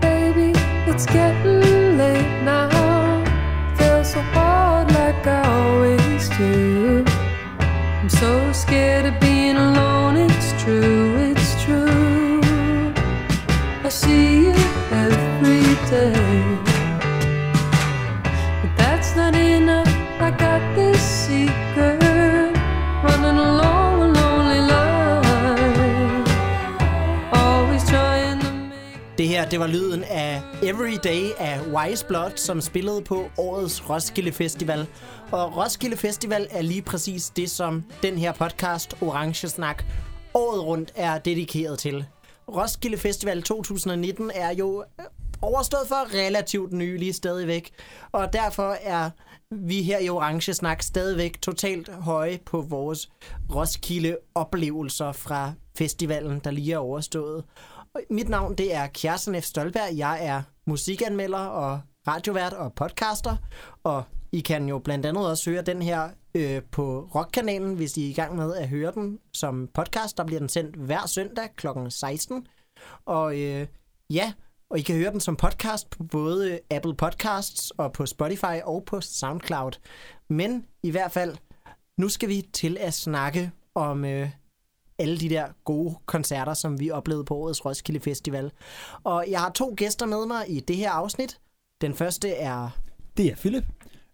baby. It's getting late now. Feel so bored like I always do. I'm so scared of being alone. It's true, Det var lyden af Everyday af Wise Blood, som spillede på årets Roskilde Festival. Og Roskilde Festival er lige præcis det, som den her podcast, Orange Snak, året rundt er dedikeret til. Roskilde Festival 2019 er jo overstået for relativt nylig stadigvæk, og derfor er vi her i Orange Snak stadigvæk totalt høje på vores Roskilde-oplevelser fra festivalen, der lige er overstået. Mit navn det er Kjersten F. Stolberg. Jeg er musikanmelder og radiovært og podcaster. Og I kan jo blandt andet også høre den her øh, på Rockkanalen, hvis I er i gang med at høre den som podcast. Der bliver den sendt hver søndag kl. 16. Og øh, ja, og I kan høre den som podcast på både Apple Podcasts og på Spotify og på SoundCloud. Men i hvert fald, nu skal vi til at snakke om øh, alle de der gode koncerter, som vi oplevede på årets Roskilde Festival. Og jeg har to gæster med mig i det her afsnit. Den første er... Det er Philip.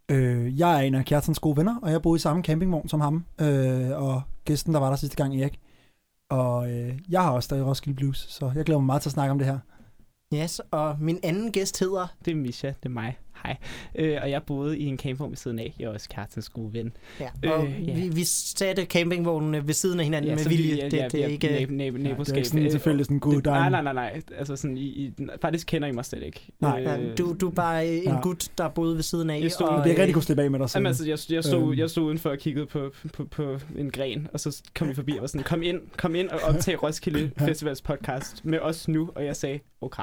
Øh, jeg er en af Kjartans gode venner, og jeg boede i samme campingvogn som ham. Øh, og gæsten, der var der sidste gang, Erik. Og øh, jeg har også stadig Roskilde Blues, så jeg glæder mig meget til at snakke om det her. Yes, og min anden gæst hedder... Det er Misha, det er mig. Hej. Øh, og jeg boede i en campingvogn ved siden af. Jeg er også Kjartans gode ven. Ja, og Øh, ja. vi, vi satte campingvognene ved siden af hinanden ja, med vilje. vi- ja, det, ja, det er vi ikke... nab- nab- Det er ikke sådan Øh, selvfølgelig sådan, det- der er Nej, en- nej, nej, nej. Altså sådan, i, i, faktisk kender I mig slet ikke. Nej. Øh, du, du er bare en Ja. gut, der boede ved siden af. Jeg stod- og, Det er ikke rigtig øh, kunne slippe af med dig selv. Jamen, altså, jeg, jeg, stod, Øhm. jeg stod udenfor og kiggede på, på, på en gren, og så kom vi forbi og var sådan, kom ind, kom ind og optag Roskilde Festivals podcast med os nu, og jeg sagde, okay,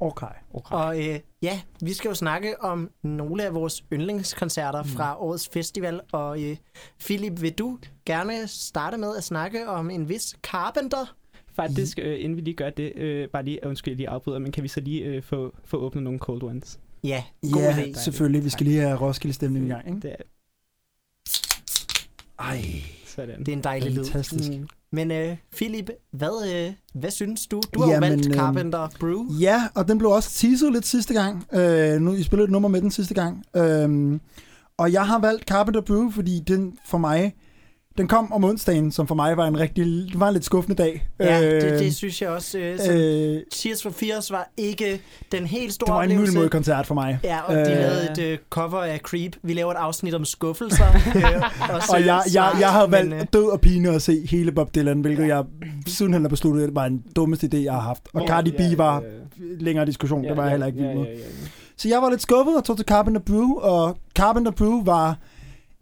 okay. okay. Og øh, ja, vi skal jo snakke om nogle af vores yndlingskoncerter Mm. fra årets festival. Og øh, Philip, vil du gerne starte med at snakke om en vis Carpenter? Faktisk, øh, inden vi lige gør det, øh, bare lige, undskyld, lige afbryder, men kan vi så lige øh, få, få åbnet nogle cold ones? Ja, god Ja, idé. selvfølgelig. Vi skal lige have Roskilde-stemning i gang, ikke? Det er Ej, sådan. Det er en dejlig lyd. fantastisk. Mm. Men øh, Philip, hvad, øh, hvad synes du? Du har Jamen, valgt øhm, Carpenter Brew. Ja, og den blev også teaset lidt sidste gang. Øh, nu I spillede et nummer med den sidste gang. Øh, og jeg har valgt Carpenter Brew, fordi den for mig, den kom om onsdagen, som for mig var en rigtig, det var en lidt skuffende dag. Ja, Øh, det, det synes jeg også. Øh, så øh, Tears for Fears var ikke den helt store det var en oplevelse. mylmød koncert for mig. Ja, og de Øh. lavede et øh, cover af Creep. Vi laver et afsnit om skuffelser. øh, også, Og jeg, jeg, jeg har valgt men, øh, død og pine at se hele Bob Dylan, hvilket jeg sidenhen har besluttet, det var en dummeste idé, jeg har haft. Og Ja, Cardi B ja, var ja, længere diskussion, det var jeg heller ikke vild ja, med. ja, ja, ja. Så jeg var lidt skuffet og tog til Carpenter Brew, og Carpenter Brew var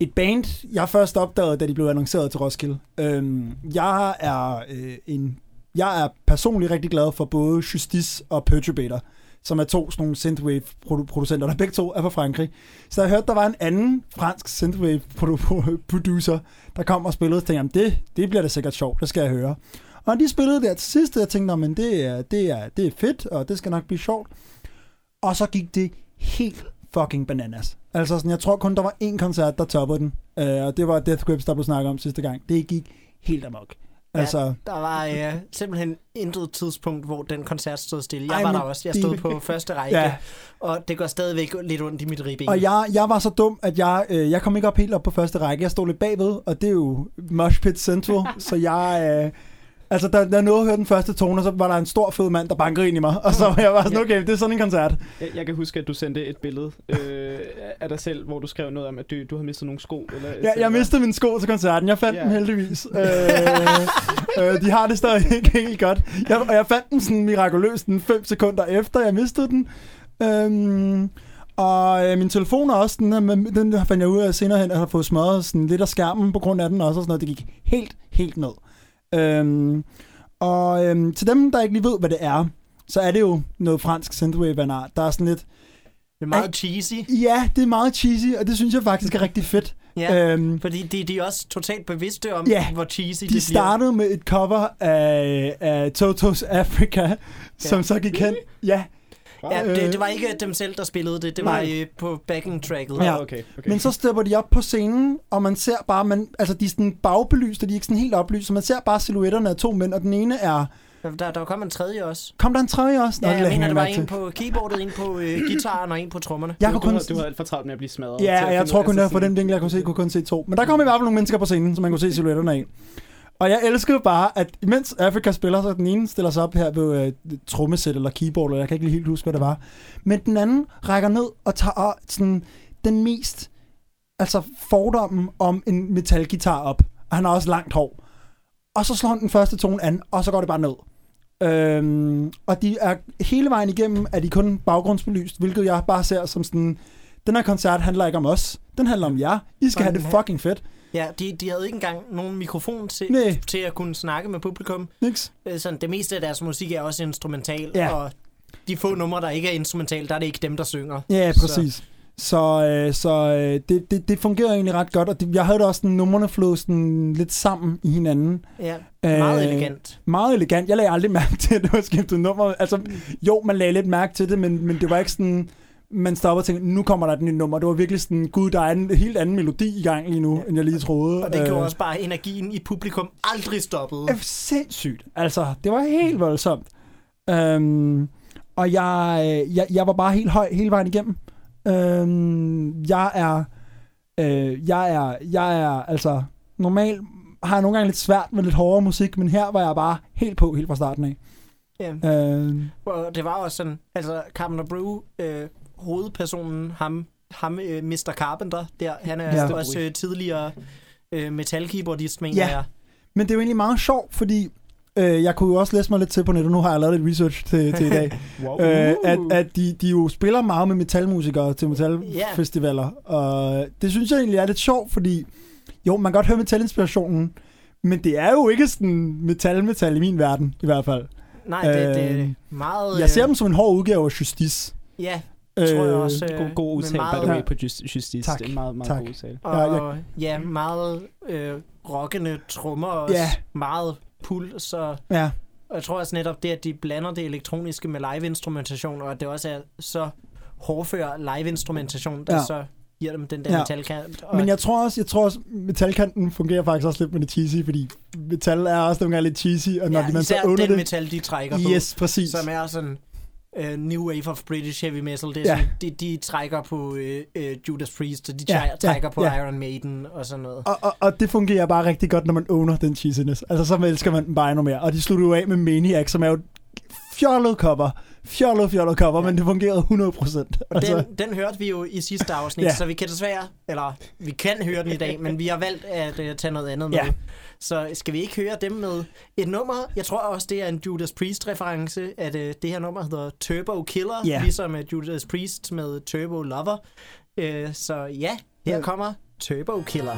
et band, jeg først opdagede, da de blev annonceret til Roskilde. Øhm, jeg er øh, en, jeg er personligt rigtig glad for både Justice og Perturbator, som er to sådan nogle synthwave-producenter, der begge to er fra Frankrig. Så jeg hørte, der var en anden fransk synthwave-producer, der kom og spillede, og tænkte, det, det bliver da sikkert sjovt, det skal jeg høre. Og de spillede der til sidst, og jeg tænkte, men det er, det, er, det er fedt, og det skal nok blive sjovt. Og så gik det helt fucking bananas. Altså sådan, jeg tror kun, der var én koncert, der toppede den. Øh, og det var Death Grips, der blev snakket om sidste gang. Det gik helt amok. Altså, Ja, der var øh, simpelthen intet tidspunkt, hvor den koncert stod stille. Jeg Ej, var der også. Jeg stod på første række, Ja. og det går stadigvæk lidt ondt i mit ribben. og jeg, jeg var så dum, at jeg, øh, jeg kom ikke op helt op på første række. Jeg stod lidt bagved, og det er jo Mosh Pit Central, så jeg... Øh, altså, da, da jeg nåede at høre den første tone, så var der en stor fed mand, der bankede ind i mig. Og så var jeg bare sådan, okay, det er sådan en koncert. Jeg, jeg kan huske, at du sendte et billede øh, af dig selv, hvor du skrev noget om, at du, du har mistet nogle sko. Eller, Ja, jeg mistede mine sko til koncerten. Jeg fandt Ja. dem heldigvis. øh, øh, de har det stadig ikke helt godt. Jeg, og jeg fandt dem sådan mirakuløst den 5 sekunder efter, jeg mistede den. Øhm, og øh, min telefon er også, den, her, den fandt jeg ud af senere hen, at jeg har fået smadret sådan lidt af skærmen på grund af den også, og sådan noget. Det gik helt, helt ned. Øhm, og øhm, til dem, der ikke lige ved, hvad det er, så er det jo noget fransk synthwave art. Der er sådan lidt, Det er meget cheesy. Ja, det er meget cheesy, og det synes jeg faktisk er rigtig fedt. Ja, Øhm, fordi de, de er også totalt bevidste om, Ja, hvor cheesy de det startede med et cover af, af Totos Africa, som Ja. så gik hen. Ja. Ja, det, øh, det var ikke dem selv, der spillede det. Det var Nej. øh, på backing tracket. Ja. Ja. Okay, okay. Men så stepper de op på scenen, og man ser bare, man, altså de er sådan bagbelyst, og de er ikke sådan helt oplyst, så man ser bare silhuetterne af to mænd, og den ene er... Der, der kom en tredje også. Kom der en tredje også? Nå, Ja, jeg mener, der var en til. på keyboardet, en på øh, gitaren og en på trommerne. Jeg du, kunne du, kun... du havde alt for travlt med at blive smadret. Ja, jeg finde tror kun, altså sådan- den vinkel, jeg kunne se, kunne kun se to. Men der kom i hvert fald nogle mennesker på scenen, som man kunne se silhuetterne af. Og jeg elskede bare, at imens Afrika spiller, så den ene stiller sig op her ved øh, trommesæt eller keyboard, eller jeg kan ikke lige helt huske, hvad det var. Men den anden rækker ned og tager sådan, den mest altså fordommen om en metalgitar op. Og han har også langt hår. Og så slår han den første tone an, og så går det bare ned. Øhm, og de er hele vejen igennem, er de kun baggrundsbelyst, hvilket jeg bare ser som sådan, den her koncert handler ikke om os, den handler om jer. I skal have det fucking fedt. Ja, de, de havde ikke engang nogen mikrofon til, Nej. til at kunne snakke med publikum. Niks. Øh, Sådan, det meste af deres musik er også instrumental, Ja. og de få numre, der ikke er instrumental, der er det ikke dem, der synger. Ja, Så- præcis. Så, øh, så øh, det, det, det fungerer egentlig ret godt, og det, jeg havde da også sådan, numrene flå sådan lidt sammen i hinanden. Ja, meget Øh, elegant. Meget elegant. Jeg lagde aldrig mærke til, at det var skiftet nummer. Altså, jo, man lagde lidt mærke til det, men, men det var ikke sådan, man stopper og tænkte, nu kommer der et nyt nummer. Det var virkelig sådan, gud, der er en helt anden melodi i gang lige nu, Ja. end jeg lige troede. Og det gjorde Øh, også bare, at energien i publikum aldrig stoppede. er sindssygt. Altså, det var helt voldsomt. Øhm, og jeg, øh, jeg, jeg var bare helt høj hele vejen igennem. Øhm, jeg er, øh, jeg er, jeg er, altså, normalt har jeg nogle gange lidt svært med lidt hårdere musik, men her var jeg bare helt på, helt fra starten af. Ja. Øhm, Og det var også sådan, altså Carpenter Brew, øh, hovedpersonen, ham, ham øh, Mr. Carpenter der, han er Ja. også øh, tidligere øh, metalkeyboardist, mener Ja. jeg. men det er jo egentlig meget sjovt, fordi øh, jeg kunne jo også læse mig lidt til på nettet, nu har jeg lavet lidt research til, til i dag, Wow. øh, at, at de, de jo spiller meget med metalmusikere til metalfestivaler, og det synes jeg egentlig er lidt sjovt, fordi jo, man kan godt høre metalinspirationen, men det er jo ikke sådan metal-metal i min verden, i hvert fald. Nej, det, det Øh, er meget... Jeg ser øh, dem som en hård udgave af Justice. Ja, tror jeg Øh, også. øh, God, god med udtale, by meget- the way, på just, Justice. Tak, Det er meget, meget tak. god udtale. Og, Ja, ja, meget øh, rockende trommer også. Ja. Meget puls. Så, Ja, og jeg tror også netop det, at de blander det elektroniske med live-instrumentation, og at det også er så hårdfør live-instrumentation, der Ja. så giver dem den der Ja. metalkant. Og, men jeg tror også, jeg tror også, metalkanten fungerer faktisk også lidt med det cheesy, fordi metal er også nogle gange lidt cheesy, og når ja, de man så især under den det... metal, de trækker på. Yes, præcis. som er sådan uh, New Wave of British Heavy Metal. Det er Ja. sådan, de, de trækker på uh, uh, Judas Priest, og de Ja, ja, ja, trækker på ja. Iron Maiden og sådan noget. Og, og, og det fungerer bare rigtig godt, når man owner den cheesiness. Altså, så elsker man den bare endnu mere. Og de slutter jo af med Maniac, som er jo et fjollet cover. Fjollet, fjollet cover, ja. Men det fungerede 100%. Og Altså, den, den hørte vi jo i sidste afsnit, Ja. så vi kan desværre, eller vi kan høre den i dag, men vi har valgt at uh, tage noget andet med. Ja. Så skal vi ikke høre dem med et nummer? Jeg tror også, det er en Judas Priest-reference, at uh, det her nummer hedder Turbo Killer, Ja. ligesom uh, Judas Priest med Turbo Lover. Uh, så ja, her Ja. kommer Turbo Killer.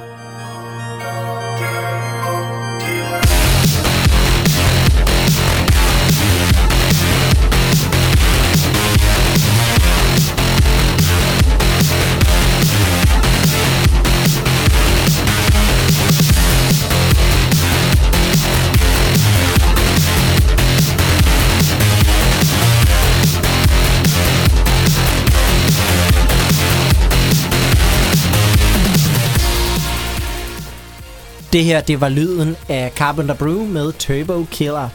Det her, det var lyden af Carpenter Brew med Turbo Killer.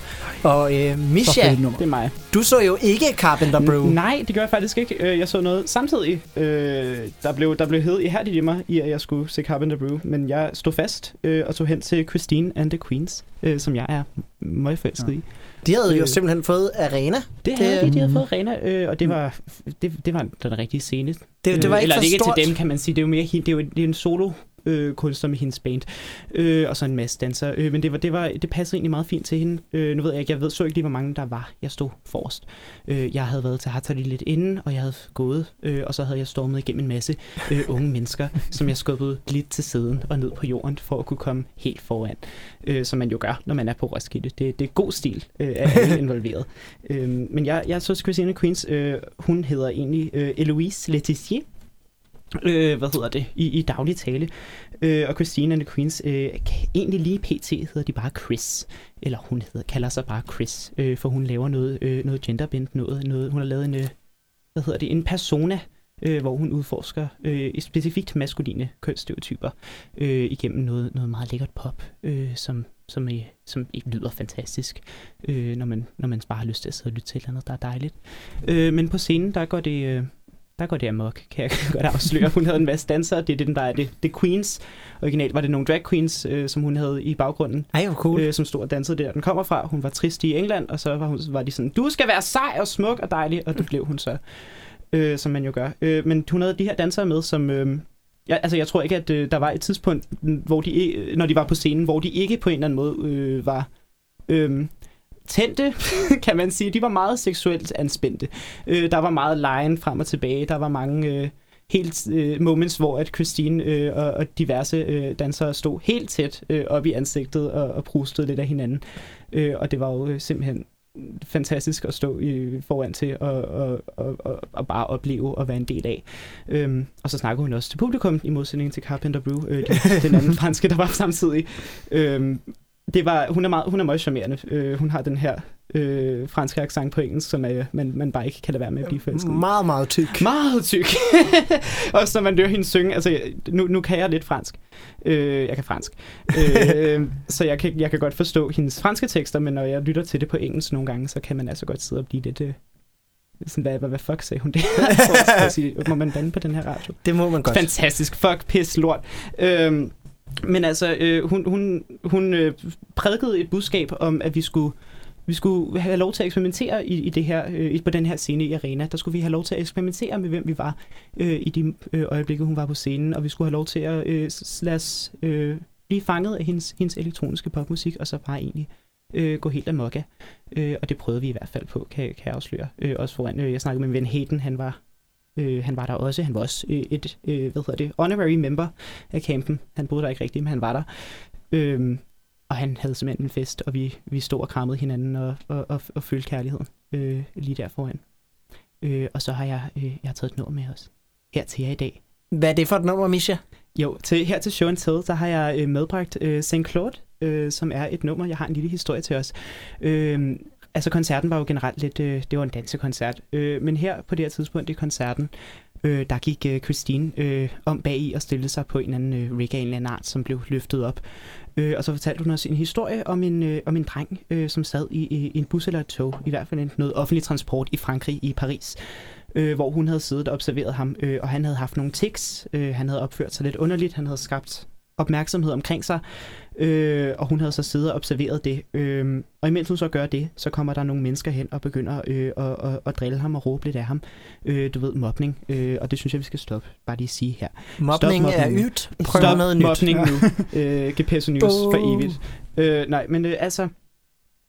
Og øh, Misha. Det er mig. du så jo ikke Carpenter Brew. N- Nej, det gør jeg faktisk ikke. Øh, Jeg så noget samtidig. øh, Der blev, der blev hed ihærdigt i mig, i at jeg skulle se Carpenter Brew. Men jeg stod fast øh, og tog hen til Christine and the Queens, øh, som jeg er meget forelsket i. De havde jo Øh. simpelthen fået Arena. Det havde de, de havde Mhm. fået Rena, øh, og det var, det, det var den rigtige scene. Det, det var Øh, ikke Eller for det ikke stort. til dem, kan man sige. Det er jo mere det er jo det er en solo øh, kunstner med hendes band, øh, og så en masse danser. Øh, men det, var, det, var, det passede egentlig meget fint til hende. Øh, nu ved jeg ikke, jeg ved så ikke lige, hvor mange der var. Jeg stod forrest. Øh, jeg havde været til Hattori lidt inden, og jeg havde gået, øh, og så havde jeg stormet igennem en masse øh, unge mennesker, som jeg skubbede lidt til siden og ned på jorden, for at kunne komme helt foran. Øh, som man jo gør, når man er på Roskilde. Det, det er god stil øh, af alle involveret. Øh, men jeg, jeg så Christina Queens, øh, hun hedder egentlig øh, Eloise Letizier, øh, hvad hedder det, i, i daglig tale. Øh, og Christine and the Queens, øh, egentlig lige pt. hedder de bare Chris. Eller hun hedder, kalder sig bare Chris, øh, for hun laver noget, øh, noget genderbent, noget, noget, hun har lavet en, øh, hvad hedder det, en persona, øh, hvor hun udforsker øh, specifikt maskuline kønsstereotyper øh, igennem noget, noget meget lækkert pop, øh, som, som, øh, som øh, lyder fantastisk, øh, når, man, når man bare har lyst til at sidde og lytte til et eller andet, der er dejligt. Øh, men på scenen, der går det... Øh, der går det amok, kan jeg godt afsløre. Hun havde en masse dansere, det er det, der er det, det Queens. Originalt var det nogle drag queens, øh, som hun havde i baggrunden, Ej, hvor cool. øh, som stod og dansede der. Den kommer fra, hun var trist i England, og så var, hun, var de sådan, du skal være sej og smuk og dejlig, og det blev hun så, øh, som man jo gør. Øh, men hun havde de her dansere med, som... Øh, Ja, altså jeg tror ikke, at øh, der var et tidspunkt, hvor de, ikke- når de var på scenen, hvor de ikke på en eller anden måde øh, var øh, tændte, kan man sige. De var meget seksuelt anspændte. Øh, der var meget lejen frem og tilbage. Der var mange øh, helt øh, moments, hvor at Christine øh, og, og diverse øh, dansere stod helt tæt øh, op i ansigtet og, og prustede lidt af hinanden. Øh, og det var jo øh, simpelthen fantastisk at stå i, foran til og, og, og, og, og bare opleve og være en del af. Øhm, og så snakker hun også til publikum, i modsætning til Carpenter Brew, øh, den, den anden franske, der var samtidig. Øhm, det var, hun, er meget, hun er meget charmerende. Øh, hun har den her øh, franske accent på engelsk, som er, man, man bare ikke kan lade være med at blive forelsket. Meget, meget tyk. Meget tyk. Også når man hører hende synge. Altså, nu, nu kan jeg lidt fransk. Øh, jeg kan fransk. øh, så jeg kan, jeg kan godt forstå hendes franske tekster, men når jeg lytter til det på engelsk nogle gange, så kan man altså godt sidde og blive lidt... Øh, sådan, hvad, hvad, hvad fuck sagde hun det? Så sige, Må man bande på den her radio? Det må man godt. Fantastisk. Fuck, pis, lort. Øhm, men altså, øh, hun, hun, hun øh, prædikede et budskab om, at vi skulle, vi skulle have lov til at eksperimentere i, i det her, øh, på den her scene i Arena. Der skulle vi have lov til at eksperimentere med, hvem vi var øh, i de øh, øjeblikke, hun var på scenen. Og vi skulle have lov til at øh, lade os øh, blive fanget af hendes, hendes elektroniske popmusik, og så bare egentlig øh, gå helt amok af. Øh, og det prøvede vi i hvert fald på, kan, kan jeg afsløre. Øh, også foran, øh, jeg snakkede med min ven Hayden, han var Øh, han var der også. Han var også øh, et, øh, hvad hedder det, honorary member af campen. Han boede der ikke rigtigt, men han var der. Øhm, og han havde simpelthen en fest, og vi, vi stod og krammede hinanden og, og, og, og følte kærligheden øh, lige der foran. Øh, og så har jeg, øh, jeg har taget et nummer med os her til jer i dag. Hvad er det for et nummer, Misha? Jo, til, her til Show Tell, der har jeg øh, medbragt øh, St. Claude, øh, som er et nummer, jeg har en lille historie til os. Øh, altså koncerten var jo generelt lidt, øh, det var en dansekoncert, øh, men her på det her tidspunkt i koncerten, øh, der gik øh, Christine øh, om bag i og stillede sig på en eller anden øh, rig af en eller anden art, som blev løftet op. Øh, og så fortalte hun også en historie om en, øh, om en dreng, øh, som sad i, i, i en bus eller et tog, i hvert fald en, noget offentlig transport i Frankrig, i Paris, øh, hvor hun havde siddet og observeret ham, øh, og han havde haft nogle tics, øh, han havde opført sig lidt underligt, han havde skabt opmærksomhed omkring sig, øh, og hun havde så siddet og observeret det. Øh, og imens hun så gør det, så kommer der nogle mennesker hen og begynder øh, at, at, at drille ham og råbe lidt af ham. Øh, du ved, mobning, øh, og det synes jeg, vi skal stoppe, bare lige sige her. Mobning er ydt. Prøv Stop noget nyt. mobning nu. øh, GPS News Åh. for evigt. Øh, nej, men øh, altså...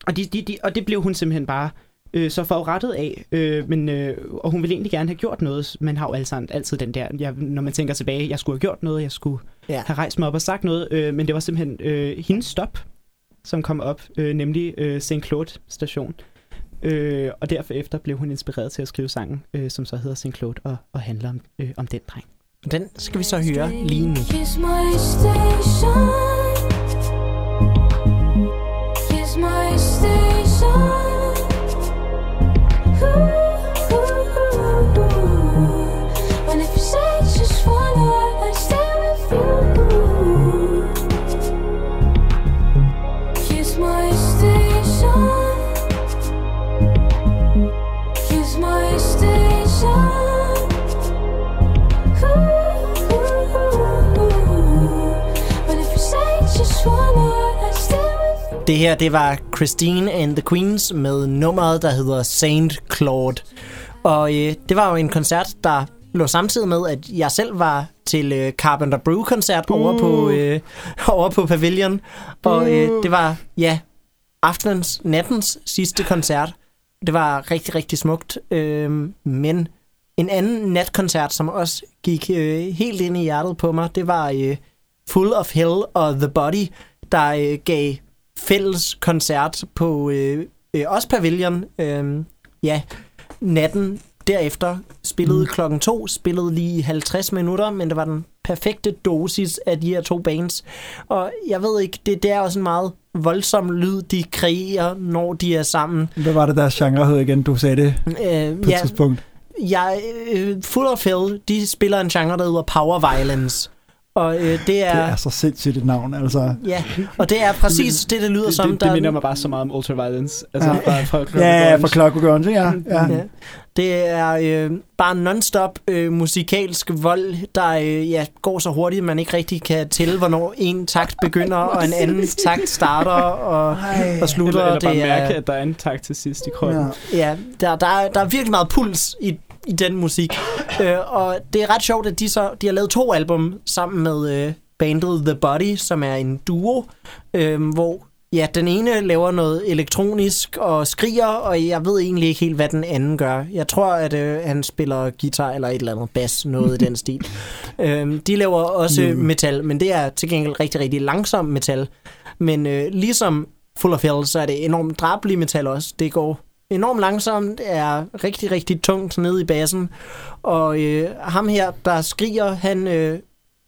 Og, de, de, de, og det blev hun simpelthen bare øh, så forurettet af. Øh, men, øh, og hun ville egentlig gerne have gjort noget. Man har jo altså altid den der... Jeg, når man tænker tilbage, jeg skulle have gjort noget, jeg skulle Ja. have rejst mig op og sagt noget. Øh, men det var simpelthen øh, hendes stop, som kom op, øh, nemlig øh, St. Claude station. Øh, og derfor efter blev hun inspireret til at skrive sangen, øh, som så hedder St. Claude og, og handler om, øh, om den dreng. Den skal vi så høre lige nu. Kiss my station. Kiss my station. Ooh, Det her, det var Christine and the Queens med nummeret, der hedder Saint Claude. Og øh, det var jo en koncert, der lå samtidig med, at jeg selv var til øh, Carpenter Brew-koncert over på, øh, over på Pavilion. Og øh, det var, ja, aftenens, nattens sidste koncert. Det var rigtig, rigtig smukt. Øh, men en anden natkoncert, som også gik øh, helt ind i hjertet på mig, det var øh, Full of Hell og The Body, der øh, gav fælles koncert på øh, øh, også Pavilion. Øh, ja, natten derefter spillede mm. klokken to, spillede lige i 50 minutter, men det var den perfekte dosis af de her to bands. Og jeg ved ikke, det, det er også en meget voldsom lyd, de kreerer, når de er sammen. Hvad var det, deres genre hed igen? Du sagde det Øh, på et ja, tidspunkt. jeg, øh, Full of Hell, de spiller en genre, der hedder Power Violence. Og øh, det Det er... er så sindssygt et navn, altså. Ja, og det er præcis det, det lyder Det, som. det, der, det minder mig bare så meget om Ultraviolence. Altså Ja. bare fra Clockwork Ja, Orange. for Clockwork Orange, ja. ja. Ja. Det er øh, bare non-stop øh, musikalsk vold, der øh, ja, går så hurtigt, at man ikke rigtig kan tælle, hvornår en takt begynder, og en anden takt starter og, og slutter. Eller, eller bare det mærke, er, at der er en tak til sidst i krøjen. ja. ja, der, der, er, der er virkelig meget puls i, i den musik. Øh, og det er ret sjovt, at de, så, de har lavet to album sammen med øh, bandet The Body, som er en duo, øh, hvor ja, den ene laver noget elektronisk og skriger, og jeg ved egentlig ikke helt, hvad den anden gør. Jeg tror, at øh, han spiller guitar eller et eller andet bass, noget i den stil. Øh, de laver også Mm. metal, men det er til gengæld rigtig, rigtig langsom metal. Men øh, ligesom Full of Hell, så er det enormt drabelig metal også. Det går enormt langsomt, er rigtig, rigtig tungt nede i bassen. Og øh, ham her, der skriger, han, øh,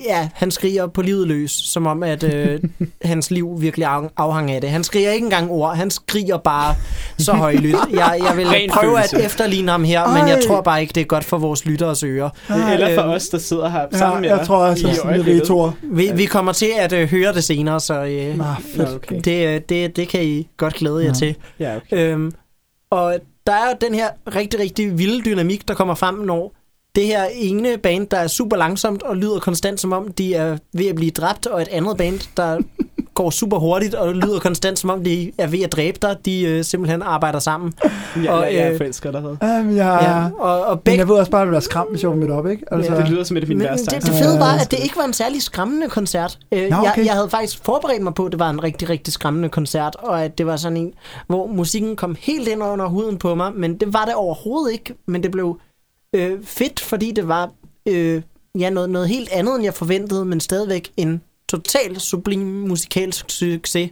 ja, han skriger på livet løs, som om, at øh, hans liv virkelig af- afhang af det. Han skriger ikke engang ord, han skriger bare så højlydt. Jeg, jeg vil Ren prøve følelse. at efterligne ham her, men jeg Ej. tror bare ikke, det er godt for vores lytteres ører. Eller for Øh, os, der sidder her Ja, sammen med jeg jer tror også, i at sådan retor. Vi, vi kommer til at øh, høre det senere, så øh, fedt. okay. det, øh, det, det kan I godt glæde jer Ja. til. Ja, okay. Øhm, og der er den her rigtig, rigtig vilde dynamik, der kommer frem, når det her ene band, der er super langsomt og lyder konstant, som om de er ved at blive dræbt, og et andet band, der går super hurtigt og lyder konstant, som om de er ved at dræbe dig, de øh, simpelthen arbejder sammen. Ja, og, jeg, jeg er øh, forelsket dig. Jamen, jeg, Ja, og, og Men begge jeg ved også bare, at det bliver skræmt, hvis jeg var midt op, ikke? Altså, Det lyder som et af mine men værste det, det fede var, Ja, at det ikke var en særlig skræmmende koncert. Øh, Nå, jeg, okay. jeg havde faktisk forberedt mig på, at det var en rigtig, rigtig skræmmende koncert, og at det var sådan en, hvor musikken kom helt ind under huden på mig, men det var det overhovedet ikke. Men det blev øh, fedt, fordi det var øh, ja, noget, noget helt andet, end jeg forventede, men stadigvæk en total sublim musikalsk succes.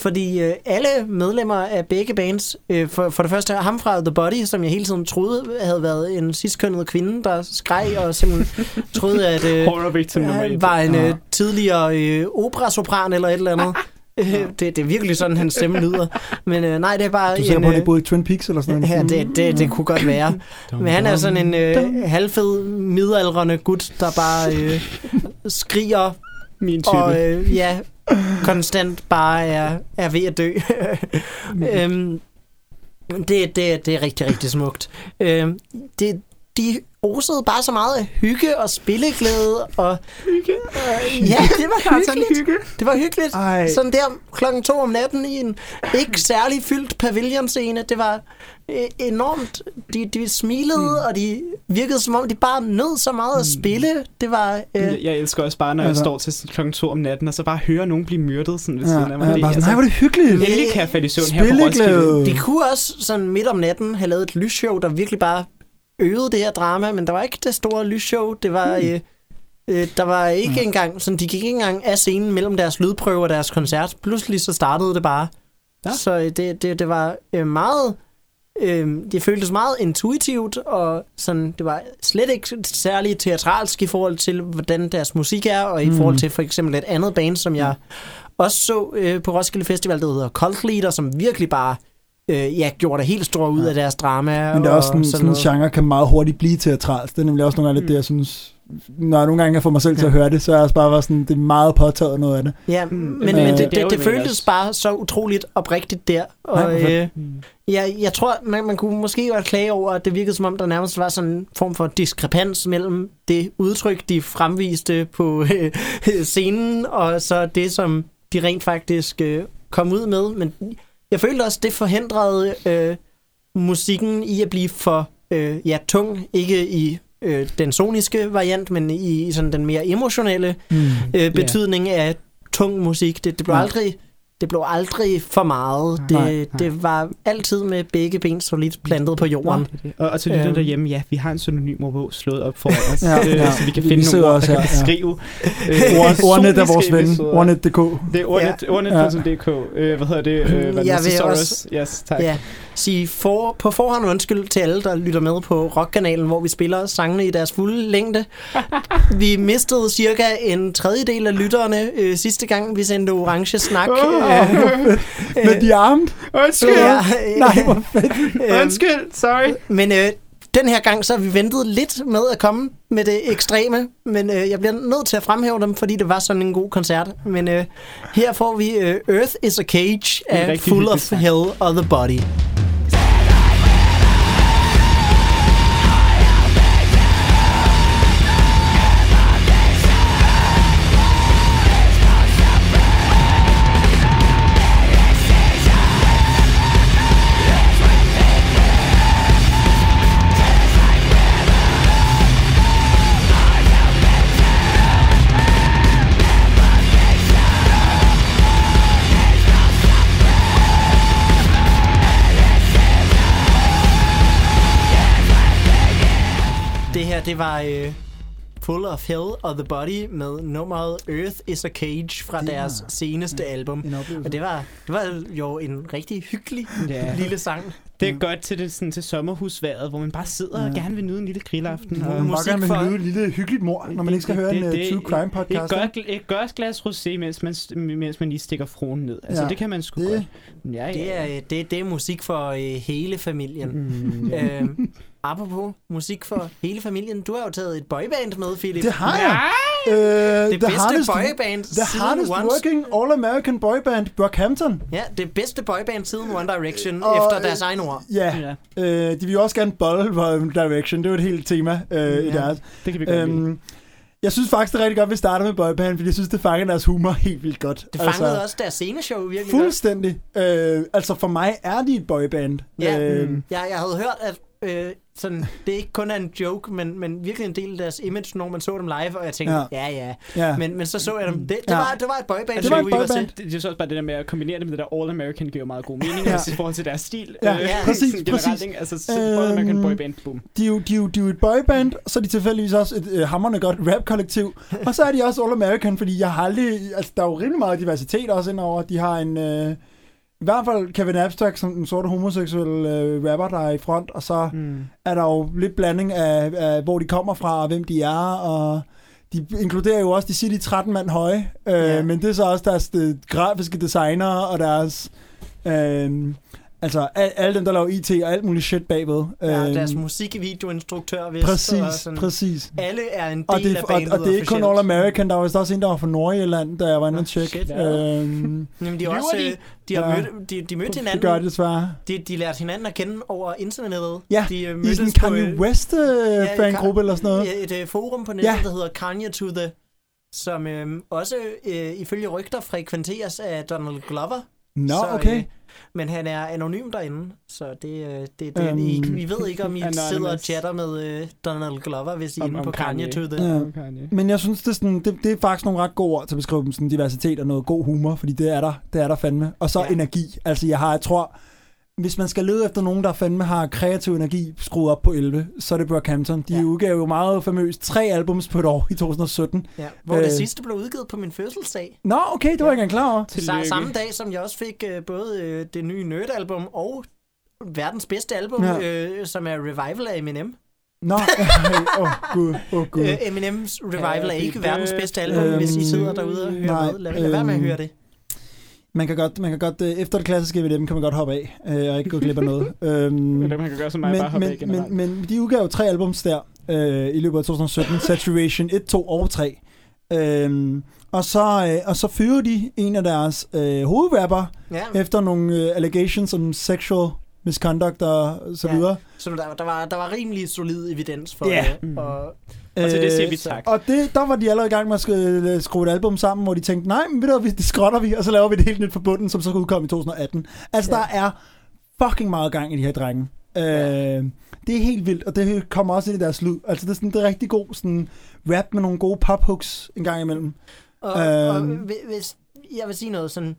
Fordi øh, alle medlemmer af begge bands, øh, for, for det første ham fra The Body, som jeg hele tiden troede havde været en sidstkønnet kvinde, der skreg og simpelthen troede, at øh, et. var en øh, Ja. tidligere øh, operasopran eller et eller andet. Øh, det, det er virkelig sådan, hans stemme lyder. Men øh, nej, det er bare du ser en... på, at de Øh, boede i Twin Peaks eller sådan noget. ja, det, det, det kunne godt være. Men han er sådan en øh, halvfed, midaldrende gut, der bare øh, skriger Min type. og øh, ja, konstant bare er, er ved at dø. øhm, det, det, det er rigtig, rigtig smukt. Øhm, det, de osede bare så meget af hygge og spilleglæde. Og, hygge? Øh, ja, det var hyggeligt. Hygge. Det var hyggeligt. Ej. Sådan der klokken to om natten i en ikke særlig fyldt pavillonscene. Det var øh, enormt. De, de smilede, mm. og de virkede som om, de bare nød så meget at spille. Det var... Øh, Jeg, jeg elsker også bare, når jeg Altså- står til klokken to om natten, og så bare høre nogen blive myrdet sådan ved Ja, siden af mig. ja, Det- bare sådan, altså, nej, hvor er det hyggeligt. Endelig kan jeg falde i søvn her på Spilleglæde. Roskilde. De kunne også sådan midt om natten have lavet et lysshow, der virkelig bare øgede det her drama, men der var ikke det store lysshow. Det var... Øh, øh, der var ikke Ja. engang... Sådan, de gik ikke engang af scenen mellem deres lydprøve og deres koncert. Pludselig så startede det bare. Ja. Så øh, det, det, det var øh, meget... Øh, det føltes meget intuitivt, og sådan, det var slet ikke særlig teatralsk i forhold til, hvordan deres musik er, og i Mm. forhold til for eksempel et andet band, som jeg også så øh, på Roskilde Festival, der hedder Cult Leader, som virkelig bare øh, ja, gjorde det helt store ud Ja. af deres drama. Men det er også sådan, og sådan en noget. genre kan meget hurtigt blive teatralsk. Det er nemlig også nogle gange lidt Mm. det, jeg synes... Når jeg nogle gange kan få mig selv til at høre det, så er jeg også bare var sådan, det er meget påtaget noget af det. Ja, Mm, men, øh, men det, det det, det føltes også- bare så utroligt oprigtigt der. Og, Nej, øh, ja, jeg tror, man, man kunne måske godt klage over, at det virkede som om, der nærmest var sådan en form for diskrepans mellem det udtryk, de fremviste på øh, scenen, og så det, som de rent faktisk øh, kom ud med. Men jeg følte også, det forhindrede øh, musikken i at blive for øh, ja, tung. Ikke i øh, den soniske variant, men i, sådan den mere emotionelle Mm. øh, betydning af tung musik. Det, det blev Ja. aldrig det blev aldrig for meget. Det, Nej, nej. det var altid med begge ben solidt plantet på jorden. Og, og til lytterne Øhm. derhjemme, ja, vi har en synonym ord slået op foran os, Ja, øh, ja. så vi kan Vi finde sidder nogle ord, også der kan her, ja. beskrive. Ord, ordnet er vores ven. Ordnet.dk. Det er ordnet, ja. ordnet.dk. Øh, hvad hedder det? Øh, hvad Jeg vil også- Yes, tak. Ja. Sige for, på forhånd undskyld til alle, der lytter med på Rockkanalen, hvor vi spiller sangene i deres fulde længde. Vi mistede cirka en tredjedel af lytterne øh, sidste gang, vi sendte Orange Snak. Åh, Øh, Med de armed. Undskyld! ja, Nej, hvor fedt. øh, Undskyld, sorry. Men øh, den her gang, så har vi ventet lidt med at komme med det ekstreme, men øh, jeg bliver nødt til at fremhæve dem, fordi det var sådan en god koncert. Men øh, her får vi øh, Earth is a Cage af Full of. Hell of the Body. Det det var øh, Full of Hell of the Body med nummeret Earth is a Cage fra Det deres var- seneste album. Og det var, det var jo en rigtig hyggelig Ja. lille sang. Det er godt til, det, sådan, til sommerhusværet, hvor man bare sidder og Ja. gerne vil nyde en lille grillaften. Hvor Og Man må musik gerne for- vil lyde et lille hyggeligt mor, når man ikke skal høre en uh, true crime podcast. Et godt, et godt glas rosé, mens man, mens man lige stikker fruen ned. Altså, Ja. ja. det kan man sgu Det- godt. Ja, ja. Det er, øh, det, det er musik for øh, hele familien. Mm, ja. Øh, apropos musik for hele familien. Du har jo taget et boyband med, Philip. Det har jeg. Øh, Det the bedste hardest, boyband the siden hardest Once. working all-American boyband, Brockhampton. Ja, det bedste boyband siden One Direction, Og, efter øh, deres egen ord. Ja, ja, øh, de vil også gerne bolle på One Direction. Det er jo et helt tema øh, i Ja. deres. det kan vi godt lide. Øhm, jeg synes faktisk, det er rigtig godt, at vi starter med boyband, fordi jeg synes, det fanger deres humor helt vildt godt. Det fangede også deres sceneshow virkelig godt. Fuldstændig. Øh, altså for mig er de et boyband. Ja, øh, Ja, jeg havde hørt, at øh, sådan, det ikke kun er en joke, men, men virkelig en del af deres image, når man så dem live, og jeg tænkte, ja, Ja. ja. ja. ja. Men, men så så jeg dem. Det, det, Ja. var, det var et boyband Det var et boyband. til. Det, det er så også bare det der med at kombinere det med det der All-American giver meget god mening, Ja. ja. altså, i forhold til deres stil. Ja, øh, ja, præcis, sådan generelt, præcis. Ikke? Altså, så Øhm, All-American boyband, boom. de, er jo, de, er jo, de er jo et boyband, så er de tilfældigvis også et øh, hammerende godt rap-kollektiv. Og så er de også all-American, fordi jeg har aldrig... Altså, der er jo rimelig meget diversitet også indover. De har en... Øh, I hvert fald Kevin Abstract, som den sorte homoseksuelle øh, rapper, der er i front, og så Mm. er der jo lidt blanding af, af hvor de kommer fra, og hvem de er, og de inkluderer jo også, de siger, de er 13 mand høje, øh, Ja. men det er så også deres øh, grafiske designer og deres... Øh, altså, al, alle dem, der laver IT og alt muligt shit bagved. Ja, Øh, deres musikvideoinstruktør, hvis og Præcis, sådan, præcis. Alle er en del Og det, af og, bandet og det er ikke kun. All American, der var også en, der var fra Nordjylland, da jeg var inde og Nå, tjekke. Øhm, Jamen, de, Lyver også, de? øh, de har Ja. mødt, de, de mødte det hinanden. gør det desværre. De, de lærte hinanden at kende over internettet. Ja, de, øh, I sådan en Kanye øh, West-fangruppe eller sådan noget. Ja, et øh, forum på nettet, Ja. der hedder Kanye to the, som øh, også øh, ifølge rygter frekventeres af Donald Glover. Nå, Så, okay. Øh, men han er anonym derinde, så det, øh, det, det Øhm, um, I, vi ved ikke, om I Anonymous. sidder og chatter med øh, Donald Glover, hvis I er inde om på Kanye, Kanye. to the... Ja. Kanye. Men jeg synes, det er, sådan, det, det er faktisk nogle ret gode ord til at beskrive dem, sådan diversitet og noget god humor, fordi det er der, det er der fandme. Og så ja. energi. Altså, jeg har, jeg tror, hvis man skal lede efter nogen, der fandme har kreativ energi skruet op på 11, så er det Brockhampton. De Ja. ja. udgav jo meget famøst tre albums på et år i 2017. Ja, hvor øh, det sidste blev udgivet på min fødselsdag. Nå, okay, det var jeg ikke engang klar over. Tillykke. samme dag, som jeg også fik øh, både øh, det nye Nerd-album og verdens bedste album, ja. Ja. øh, som er Revival af Eminem. Nå, åh oh, gud, åh oh, gud. Øh, Eminems Revival er ikke verdens bedste album, birthday. hvis I sidder derude og hører Nej, med. Lad, lad være med at øhm, høre det. Man kan godt, man kan godt øh, efter det klassiske ved dem, kan man godt hoppe af, øh, og ikke gå glip af noget. øhm, Men det man kan gøre som mig, bare men, hoppe af men, generelt. men, men de udgav tre albums der øh, i løbet af 2017. Saturation 1, 2 og 3. Øhm, og, så, øh, og så fyrer de en af deres øh, hovedrapper Ja, efter nogle øh, allegations om sexual misconduct og så Ja. videre. så der, der, var, der var rimelig solid evidens for Ja. det. Og, Og til det siger Øh, vi så- tak. Og det, der var de allerede i gang med at skrive, skrive et album sammen, hvor de tænkte, nej, men ved du, det skrotter vi, og så laver vi det helt nyt forbundet, som så udkom i 2018. Altså, Ja. ja. der er fucking meget gang i de her drenge. Øh, det er helt vildt, og det kommer også ind i deres lyd. Altså, det er, sådan, det er rigtig god sådan, rap med nogle gode pophooks en gang imellem. og, og Øhm. hvi- hvis jeg vil sige noget sådan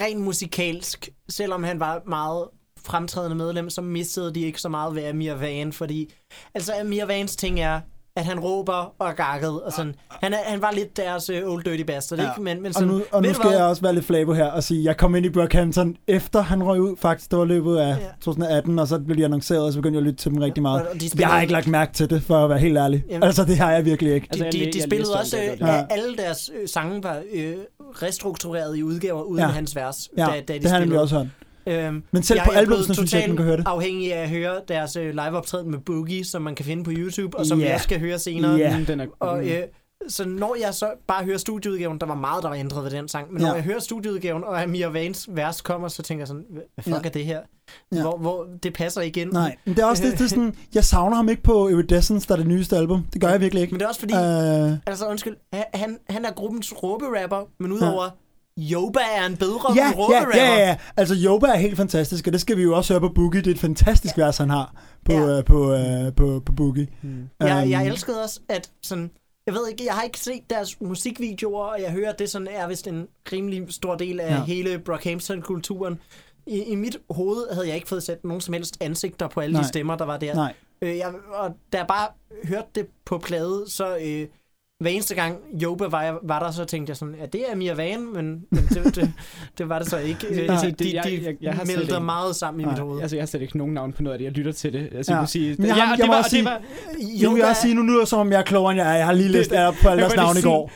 rent musikalsk, selvom han var meget fremtrædende medlem, så mistede de ikke så meget ved Amir Van, fordi altså Amir Vans ting er, at han råber og er gakket og sådan. Han, er, han var lidt deres uh, old dirty bastard, Ja. ikke? Men, men Og sådan, nu, og nu skal hvad? jeg også være lidt flavo her og sige, at jeg kom ind i Brockhampton efter han røg ud, faktisk. Det var løbet af Ja. 2018, og så blev de annonceret, og så begyndte jeg at lytte til dem rigtig meget. Og- og de Jeg spillede- har ikke lagt mærke til det, for at være helt ærlig. Jamen- Altså, det har jeg virkelig ikke. Altså, De, jeg de, læ- de jeg spillede også, det, øh. Ja. ja. alle deres øh, sange var øh, restruktureret i udgaver uden Ja. ja. hans vers, Ja, da, da de det har jeg spillede. også hørt. Øhm, Men selv jeg, på albumsene synes jeg ikke, man kan høre det. afhængig af at høre deres øh, liveoptræden med Boogie, som man kan finde på YouTube, og som Ja. vi også skal høre senere. Ja. Mm, den er, Og mm. øh, så når jeg så bare hører studieudgaven, der var meget, der var ændret ved den sang, men Ja. når jeg hører studieudgaven, og Amir Vans vers kommer, så tænker jeg sådan, hvad fuck Ja. er det her? Ja. Hvor, hvor det passer igen. Nej, men det er også det, det er sådan, jeg savner ham ikke på Iridescence, der er det nyeste album. Det gør jeg virkelig ikke. Men det er også fordi, Øh, altså undskyld, han, han er gruppens råberapper, men Ja. Yoba er en bedre ja, ja, råberapper. ja, ja, altså Yoba er helt fantastisk, og det skal vi jo også høre på Boogie. Det er et fantastisk vers, han har på, Ja. øh, på, øh, på, på Boogie. Mm. Jeg, jeg Øhm, elskede også, at sådan, jeg ved ikke, jeg har ikke set deres musikvideoer, og jeg hører, at det sådan er vist en rimelig stor del af Ja. ja. hele Brockhampton-kulturen. I, I mit hoved havde jeg ikke fået sat nogen som helst ansigter på alle Nej. de stemmer, der var der. Nej, Øh, jeg, og da jeg bare hørte det på plade, så øh, hver eneste gang Joba var, var der, så tænkte jeg sådan, ja, det er Mia Van, men, men det, det, det var det så ikke. Øh, Nej. de, Det- de, jeg- jeg- jeg har meldte ikke- meget sammen i mit hoved. Altså, jeg har slet ikke nogen navn på noget af det. Jeg lytter til det. Altså, Ja. jeg sige... Men jeg har- ja, jeg det må var, også det sige- vil jeg også sige, nu lyder det som om jeg er klogere end jeg er. Jeg har lige læst Det- af på alle Jeg deres var navn i går.